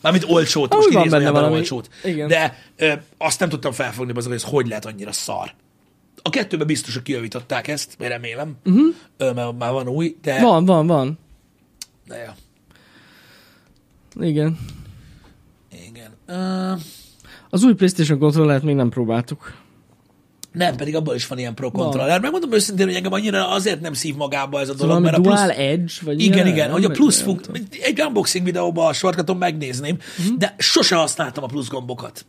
Mármint olcsót, Ah, most benne valami. olcsót. Igen. De ö, azt nem tudtam felfogni, meg, hogy ez hogy lehet annyira szar. A kettőben biztos, hogy kijavították ezt, én remélem, uh-huh. ö, mert már van új, de... Van, van, van. de ja. Igen. Igen. Uh, Az új PlayStation kontrollert még nem próbáltuk. nem, pedig abban is van ilyen pro kontroller. Megmondom őszintén, hogy engem annyira azért nem szív magába ez a dolog, Valami mert a plusz... Dual Edge? Vagy Igen, ilyen? igen, hogy a plusz funk... Egy unboxing videóban a sorkaton megnézném, uh-huh. de sose használtam a plusz gombokat.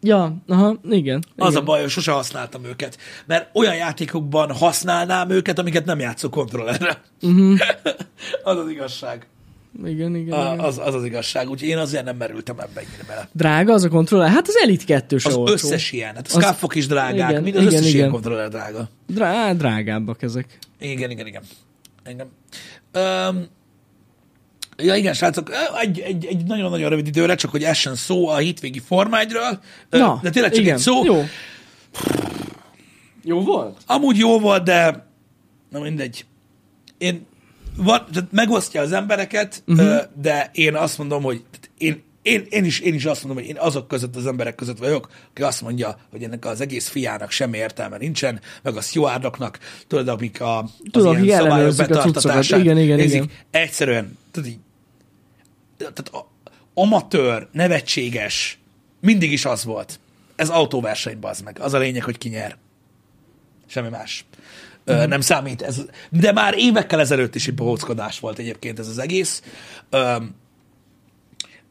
Ja, aha, igen. Az igen. a baj, hogy sose használtam őket. Mert olyan játékokban használnám őket, amiket nem játszok kontrollerre. Uh-huh. az az igazság. Igen, igen, A, igen. az, az az igazság. Úgyhogy én azért nem merültem ebbe ennyire bele. Drága az a kontroller? Hát az Elite 2 se Az olcsó. összes ilyen. Hát a Az- scuffok is drágák. igen, mind az igen, összes ilyen igen. kontroller drága. Drá- drágábbak ezek. Igen, igen, igen. igen. Um, ja, igen, srácok, egy, egy, egy nagyon-nagyon rövid időre, csak hogy essen szó a hétvégi formágyról. Na, de tényleg csak igen. egy szó. Jó. Jó volt? Amúgy jó volt, de na mindegy. Én van, tehát megosztja az embereket, uh-huh. de én azt mondom, hogy én, én, én, is, én is azt mondom, hogy én azok között az emberek között vagyok, aki azt mondja, hogy ennek az egész fiának semmi értelme nincsen, meg a stewardoknak, tudod, amik a, az Tudom, ilyen szabályok betartatását Igen, igen, nézik. igen. Egyszerűen, tudod így, tehát a, amatőr, nevetséges, mindig is az volt. Ez autóverseny, bazd meg. Az a lényeg, hogy ki nyer. Semmi más. Ö, nem számít. Ez, de már évekkel ezelőtt is egy bohóckodás volt egyébként ez az egész. Öm,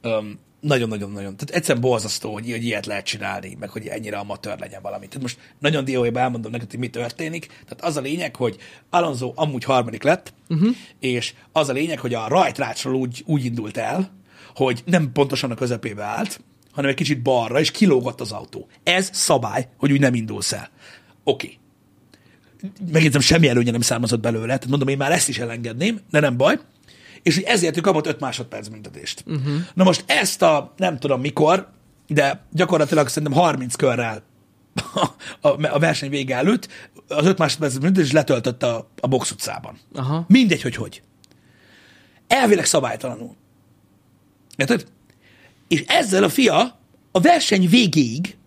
öm, nagyon-nagyon-nagyon. Tehát egyszerűen borzasztó, hogy, hogy ilyet lehet csinálni, meg hogy ennyire amatőr legyen valami. Tehát most nagyon dióhéjban elmondom neked, hogy mi történik. Tehát az a lényeg, hogy Alonso amúgy harmadik lett, uh-huh. és az a lényeg, hogy a rajtrácsról úgy, úgy indult el, hogy nem pontosan a közepébe állt, hanem egy kicsit balra, és kilógott az autó. Ez szabály, hogy úgy nem indulsz el. Oké. Okay megjegyzem, semmi előnye nem származott belőle, tehát mondom, én már ezt is elengedném, de nem baj. És hogy ezért ő kapott 5 másodperc büntetést. Uh-huh. Na most ezt a, nem tudom mikor, de gyakorlatilag szerintem 30 körrel a, a verseny vége előtt az 5 másodperc büntetés letöltötte a, a box utcában. Aha. Mindegy, hogy hogy. Elvileg szabálytalanul. Érted? És ezzel a fia a verseny végéig,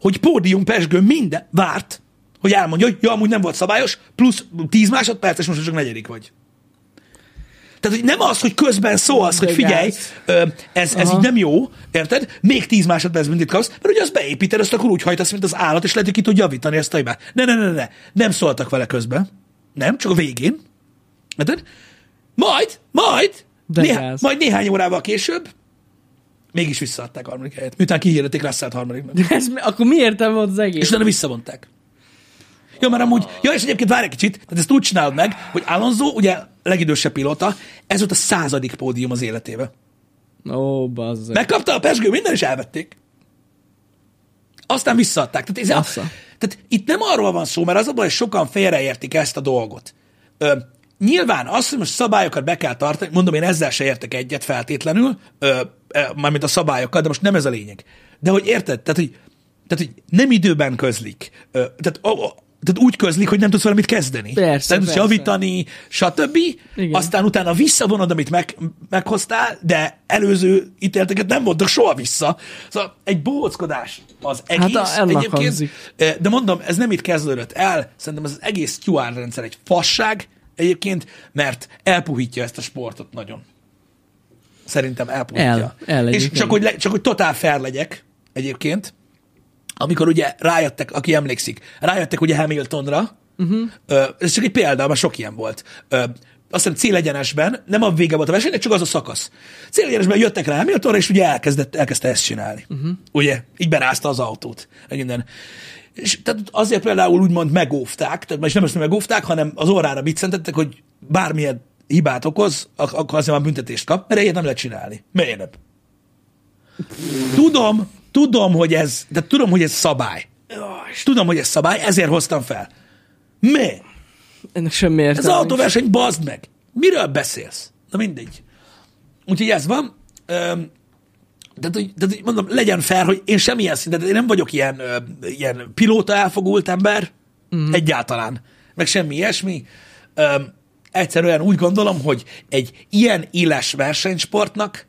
hogy pódium pesgő minden várt, hogy elmondja, hogy ja, amúgy nem volt szabályos, plusz 10 másodperc, és most csak negyedik vagy. Tehát, hogy nem az, hogy közben szólsz, De hogy figyelj, ez, ez Aha. így nem jó, érted? Még 10 másodperc büntet kapsz, mert ugye azt beépíted, azt akkor úgy hajtasz, mint az állat, és lehet, hogy ki tud javítani ezt a hibát. Ne, ne, ne, ne, nem szóltak vele közben. Nem, csak a végén. Érted? Majd, majd, De néha, gáz. majd néhány órával később mégis visszaadták a harmadik helyet. Miután kihirdették Russell harmadiknak. Ez, mi- akkor mi értelme volt az egész? És utána visszavonták. Ja, mert amúgy, ja, és egyébként várj egy kicsit, tehát ezt úgy csinálod meg, hogy Alonso, ugye legidősebb pilóta, ez volt a századik pódium az életébe. Ó, bazzeg. Megkapta a pesgő, minden is elvették. Aztán visszaadták. Tehát, ez, Bassza. tehát itt nem arról van szó, mert az a baj, hogy sokan félreértik ezt a dolgot. Ö, nyilván az, hogy most szabályokat be kell tartani, mondom, én ezzel se értek egyet feltétlenül, ö, ö, mármint a szabályokkal, de most nem ez a lényeg. De hogy érted? Tehát, hogy, tehát, hogy nem időben közlik. Ö, tehát, a, a, tehát úgy közlik, hogy nem tudsz valamit kezdeni. Persze, nem tudsz persze. javítani, stb. Igen. Aztán utána visszavonod, amit meg, meghoztál, de előző ítélteket nem mondtak soha vissza. Szóval egy bohóckodás az egész a- ennek egyébként. hangzik. Eh, De mondom, ez nem itt kezdődött el, szerintem ez az egész QR rendszer egy fasság egyébként, mert elpuhítja ezt a sportot nagyon. Szerintem elpuhítja. El- el És csak hogy, le, csak hogy totál fair legyek egyébként, amikor ugye rájöttek, aki emlékszik, rájöttek ugye Hamiltonra, uh-huh. ez csak egy példa, mert sok ilyen volt. Azt hiszem célegyenesben, nem a vége volt a versenynek, csak az a szakasz. Célegyenesben jöttek rá Hamiltonra, és ugye elkezdett, elkezdte ezt csinálni. Uh-huh. Ugye? Így berázta az autót. Minden. És tehát azért például úgymond megóvták, tehát most nem azt megóvták, hanem az orrára biccentettek, hogy bármilyen hibát okoz, ak- akkor azért már büntetést kap, mert ilyet nem lehet csinálni. Miért nem? Tudom, tudom, hogy ez, de tudom, hogy ez szabály. Tudom, hogy ez szabály, ezért hoztam fel. Mi? Ennek semmi értelme. Ez autóverseny, bazd meg! Miről beszélsz? Na mindegy. Úgyhogy ez van. Öm, hogy, tehát, hogy mondom, legyen fel, hogy én semmilyen szinten, én nem vagyok ilyen, ö, ilyen pilóta elfogult ember, mm. egyáltalán, meg semmi ilyesmi. Öm, egyszerűen úgy gondolom, hogy egy ilyen éles versenysportnak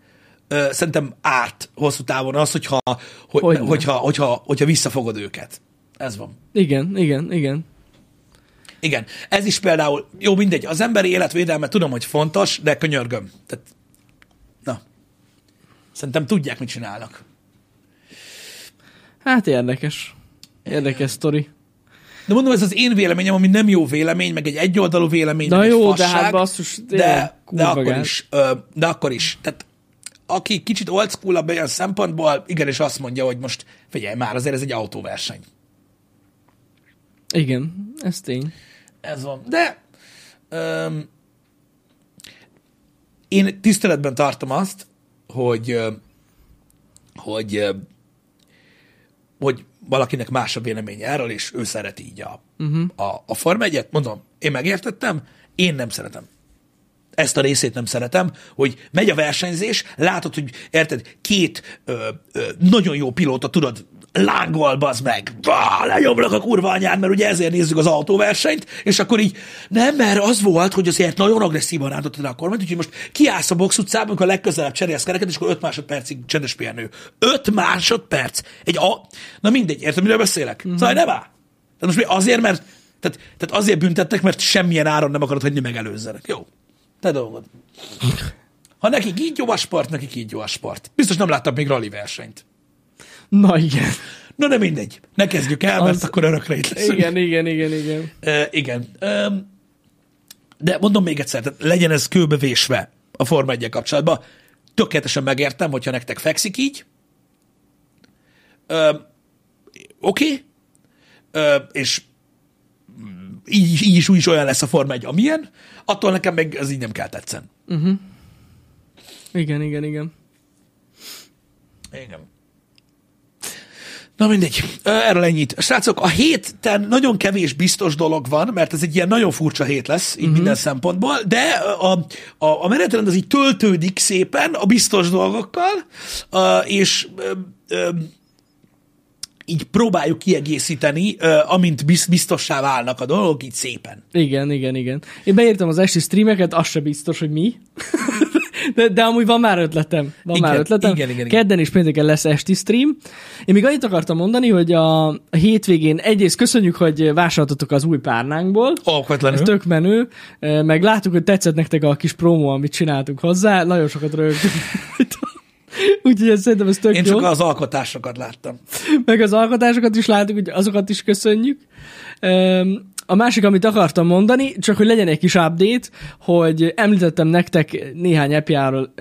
ö, szerintem árt hosszú távon az, hogyha, hogy, Hogyne. hogyha, hogyha, hogyha visszafogod őket. Ez van. Igen, igen, igen. Igen, ez is például, jó, mindegy, az emberi életvédelme tudom, hogy fontos, de könyörgöm. Tehát, na, szerintem tudják, mit csinálnak. Hát érdekes. Érdekes sztori. De mondom, ez az én véleményem, ami nem jó vélemény, meg egy egyoldalú vélemény, Na meg egy jó, de fasság, hát basszus, de, de akkor is, de akkor is. Tehát aki kicsit old school olyan szempontból, igenis azt mondja, hogy most figyelj már, azért ez egy autóverseny. Igen, ez tény. Ez van. De öm, én tiszteletben tartom azt, hogy hogy hogy valakinek más a véleménye erről, és ő szereti így a, uh-huh. a, a Form 1 Mondom, én megértettem, én nem szeretem. Ezt a részét nem szeretem, hogy megy a versenyzés, látod, hogy érted, két ö, ö, nagyon jó pilóta, tudod, lángol, bazd meg, Bá, lenyomlak a kurva anyád, mert ugye ezért nézzük az autóversenyt, és akkor így, nem, mert az volt, hogy azért nagyon agresszívan rántottad a kormányt, úgyhogy most kiállsz a box utcában, amikor a legközelebb cserélsz kereket, és akkor 5 másodpercig csendes pihenő. 5 másodperc? Egy a... Na mindegy, érted, miről beszélek? Mm-hmm. Szóval nem áll. Tehát most mi azért, mert tehát, tehát azért büntettek, mert semmilyen áron nem akarod, hogy megelőzzenek. Jó. Te dolgod. Ha nekik így jó a sport, nekik így jó a sport. Biztos nem láttam még rally versenyt. Na igen. Na de mindegy. Ne kezdjük el, mert Az- akkor örökre itt leszünk. Igen, igen, igen, igen. Uh, igen. Um, de mondom még egyszer, tehát legyen ez kőbevésve a Forma 1 kapcsolatban. Tökéletesen megértem, hogyha nektek fekszik így. Um, Oké. Okay. Uh, és így, így is úgy is olyan lesz a Forma 1, amilyen. Attól nekem meg ez így nem kell tetszen. Igen, igen, igen. Igen. Na mindegy, erről ennyit. Srácok, a héten nagyon kevés biztos dolog van, mert ez egy ilyen nagyon furcsa hét lesz, így uh-huh. minden szempontból, de a, a, a menetrend az így töltődik szépen a biztos dolgokkal, és így próbáljuk kiegészíteni, amint biz- biztossá válnak a dolgok, így szépen. Igen, igen, igen. Én beírtam az esti streameket, az se biztos, hogy mi. De, de amúgy van már ötletem. Van Igen, már ötletem. igen, igen, igen. Kedden és pénteken lesz esti stream. Én még annyit akartam mondani, hogy a, a hétvégén egyrészt köszönjük, hogy vásároltatok az új párnánkból. Ez Alkotlanul. tök menő, meg láttuk, hogy tetszett nektek a kis promó, amit csináltunk hozzá, nagyon sokat rögtünk. Úgyhogy ez, szerintem ez tök Én jó. csak az alkotásokat láttam. meg az alkotásokat is láttuk, hogy azokat is köszönjük. A másik, amit akartam mondani, csak hogy legyen egy kis update, hogy említettem nektek néhány appjáról,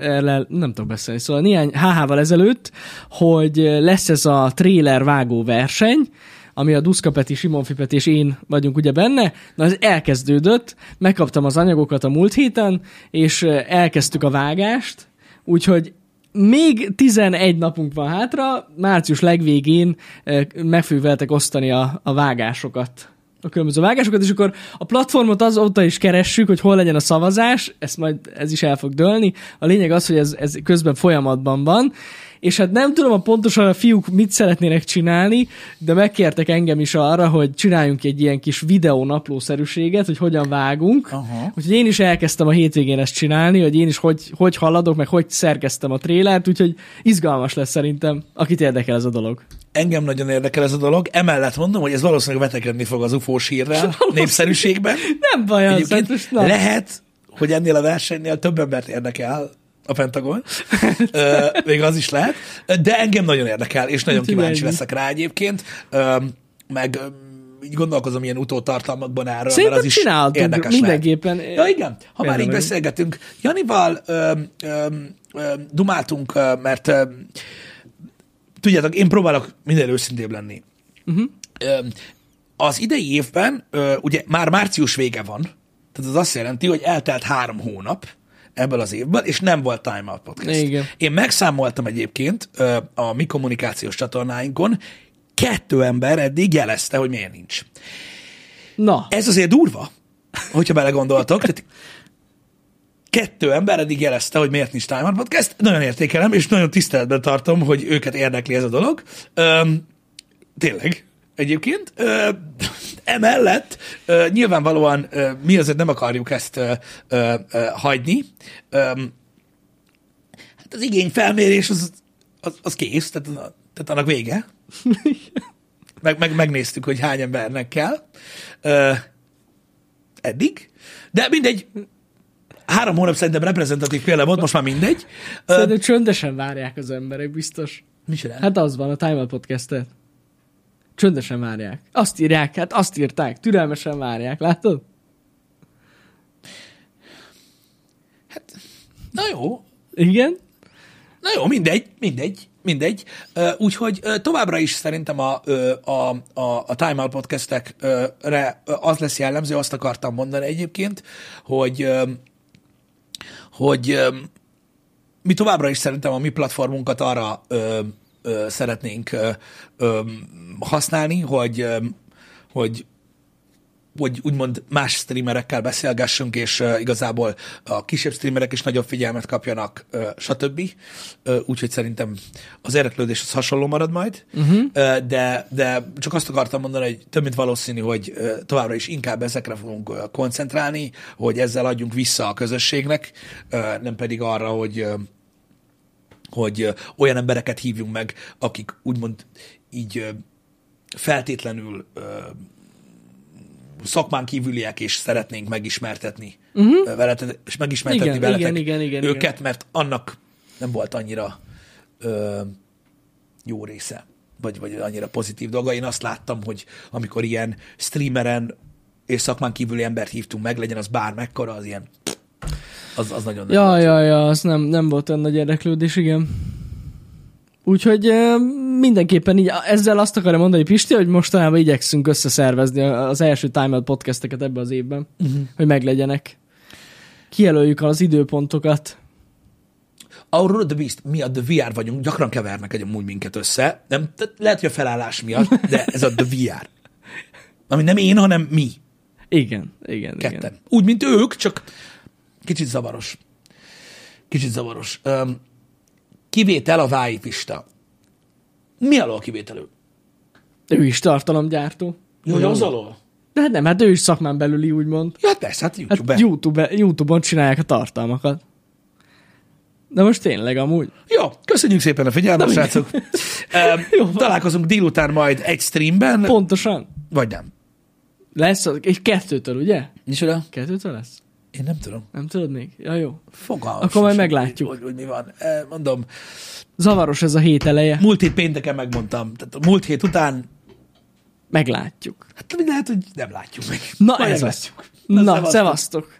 nem tudok beszélni, szóval néhány HH-val ezelőtt, hogy lesz ez a trailer vágó verseny, ami a Duszka Peti, Simon Fipet és én vagyunk ugye benne, na ez elkezdődött, megkaptam az anyagokat a múlt héten, és elkezdtük a vágást, úgyhogy még 11 napunk van hátra, március legvégén eh, meg fogjuk veletek osztani a, a vágásokat a különböző vágásokat, és akkor a platformot azóta is keressük, hogy hol legyen a szavazás, ezt majd ez is el fog dőlni. A lényeg az, hogy ez, ez közben folyamatban van, és hát nem tudom a pontosan a fiúk mit szeretnének csinálni, de megkértek engem is arra, hogy csináljunk egy ilyen kis videó naplószerűséget, hogy hogyan vágunk. Aha. Úgyhogy én is elkezdtem a hétvégén ezt csinálni, hogy én is hogy, hogy haladok, meg hogy szerkeztem a trélert, úgyhogy izgalmas lesz szerintem, akit érdekel ez a dolog. Engem nagyon érdekel ez a dolog. Emellett mondom, hogy ez valószínűleg vetekedni fog az ufós hírrel, népszerűségben. Nem baj az, hát most lehet, hogy ennél a versenynél több embert érdekel a Pentagon. Még az is lehet. De engem nagyon érdekel, és nagyon Úgyhogy kíváncsi ennyi. leszek rá egyébként. Meg így gondolkozom ilyen utótartalmakban erről, mert Szerintem az is érdekes lehet. mindenképpen. Ja, igen. Ha már így beszélgetünk, Janival ö, ö, ö, dumáltunk, mert ö, tudjátok, én próbálok minden őszintébb lenni. Mhm. Uh-huh. Az idei évben, ö, ugye már március vége van, tehát az azt jelenti, hogy eltelt három hónap ebből az évből, és nem volt Time Out Podcast. Igen. Én megszámoltam egyébként a mi kommunikációs csatornáinkon, kettő ember eddig jelezte, hogy miért nincs. Na, Ez azért durva, hogyha belegondoltok. Tehát kettő ember eddig jelezte, hogy miért nincs Time Out Podcast. Nagyon értékelem, és nagyon tiszteletben tartom, hogy őket érdekli ez a dolog. Öm, tényleg, egyébként. Ö, emellett ö, nyilvánvalóan ö, mi azért nem akarjuk ezt ö, ö, ö, hagyni. Öm, hát az igényfelmérés az, az, az kész, tehát, tehát annak vége. Meg, meg, megnéztük, hogy hány embernek kell. Ö, eddig. De mindegy, három hónap szerintem reprezentatív példa volt, most már mindegy. Ö, szerintem csöndesen várják az emberek, biztos. mi csinál? Hát az van, a Time Out Podcast-et. Csöndesen várják. Azt írják, hát azt írták, türelmesen várják, látod? Na jó, Igen? Na jó, mindegy, mindegy, mindegy. Úgyhogy továbbra is szerintem a, a, a, a Time Out podcastekre az lesz jellemző, azt akartam mondani egyébként, hogy, hogy mi továbbra is szerintem a mi platformunkat arra ö, szeretnénk ö, ö, használni, hogy, ö, hogy hogy úgymond más streamerekkel beszélgessünk, és uh, igazából a kisebb streamerek is nagyobb figyelmet kapjanak, uh, stb. Uh, úgyhogy szerintem az érdeklődés az hasonló marad majd, uh-huh. uh, de, de csak azt akartam mondani, hogy több mint valószínű, hogy uh, továbbra is inkább ezekre fogunk uh, koncentrálni, hogy ezzel adjunk vissza a közösségnek, uh, nem pedig arra, hogy uh, hogy olyan embereket hívjunk meg, akik úgymond így feltétlenül szakmán kívüliek, és szeretnénk megismertetni uh-huh. veletek, és megismertetni Igen, veletek igen, igen, igen, őket, igen. mert annak nem volt annyira ö, jó része, vagy, vagy annyira pozitív dolga. Én azt láttam, hogy amikor ilyen streameren és szakmán kívüli embert hívtunk meg, legyen az bármekkora, az ilyen az, az nagyon Ja, nem ja, ja, az nem, nem volt olyan nagy érdeklődés, igen. Úgyhogy eh, mindenképpen így, ezzel azt akarom mondani, Pisti, hogy mostanában igyekszünk összeszervezni az első Time Out podcasteket ebbe az évben, uh-huh. hogy meglegyenek. Kijelöljük az időpontokat. Aurora the Beast, mi a The VR vagyunk, gyakran kevernek egy amúgy minket össze. Nem, lehet, hogy a felállás miatt, de ez a The VR. Ami nem én, hanem mi Igen, igen, ketten. igen. Úgy, mint ők, csak kicsit zavaros. Kicsit zavaros. Um, kivétel a Vái Pista. Mi alól a kivételő? Ő is tartalomgyártó. Jó, jó, az alól? De hát nem, hát ő is szakmán belüli, úgymond. Ja, persze, hát YouTube-be. Hát YouTube, YouTube-on csinálják a tartalmakat. De most tényleg amúgy. Jó, köszönjük szépen a figyelmet, srácok. Jó. találkozunk délután majd egy streamben, Pontosan. vagy nem. Lesz, és kettőtől, ugye? Micsoda? Kettőtől lesz? Én nem tudom. Nem tudod még? Ja, jó. Fogalmam Akkor majd meglátjuk. Hogy, hogy, mi van. Eh, Mondom, Zavaros ez a hét eleje. múlt hét pénteken megmondtam. Tehát a múlt hét után, Meglátjuk. hát lehet, hogy nem látjuk meg. Na Majd ez meglátjuk. Na, szevasztok.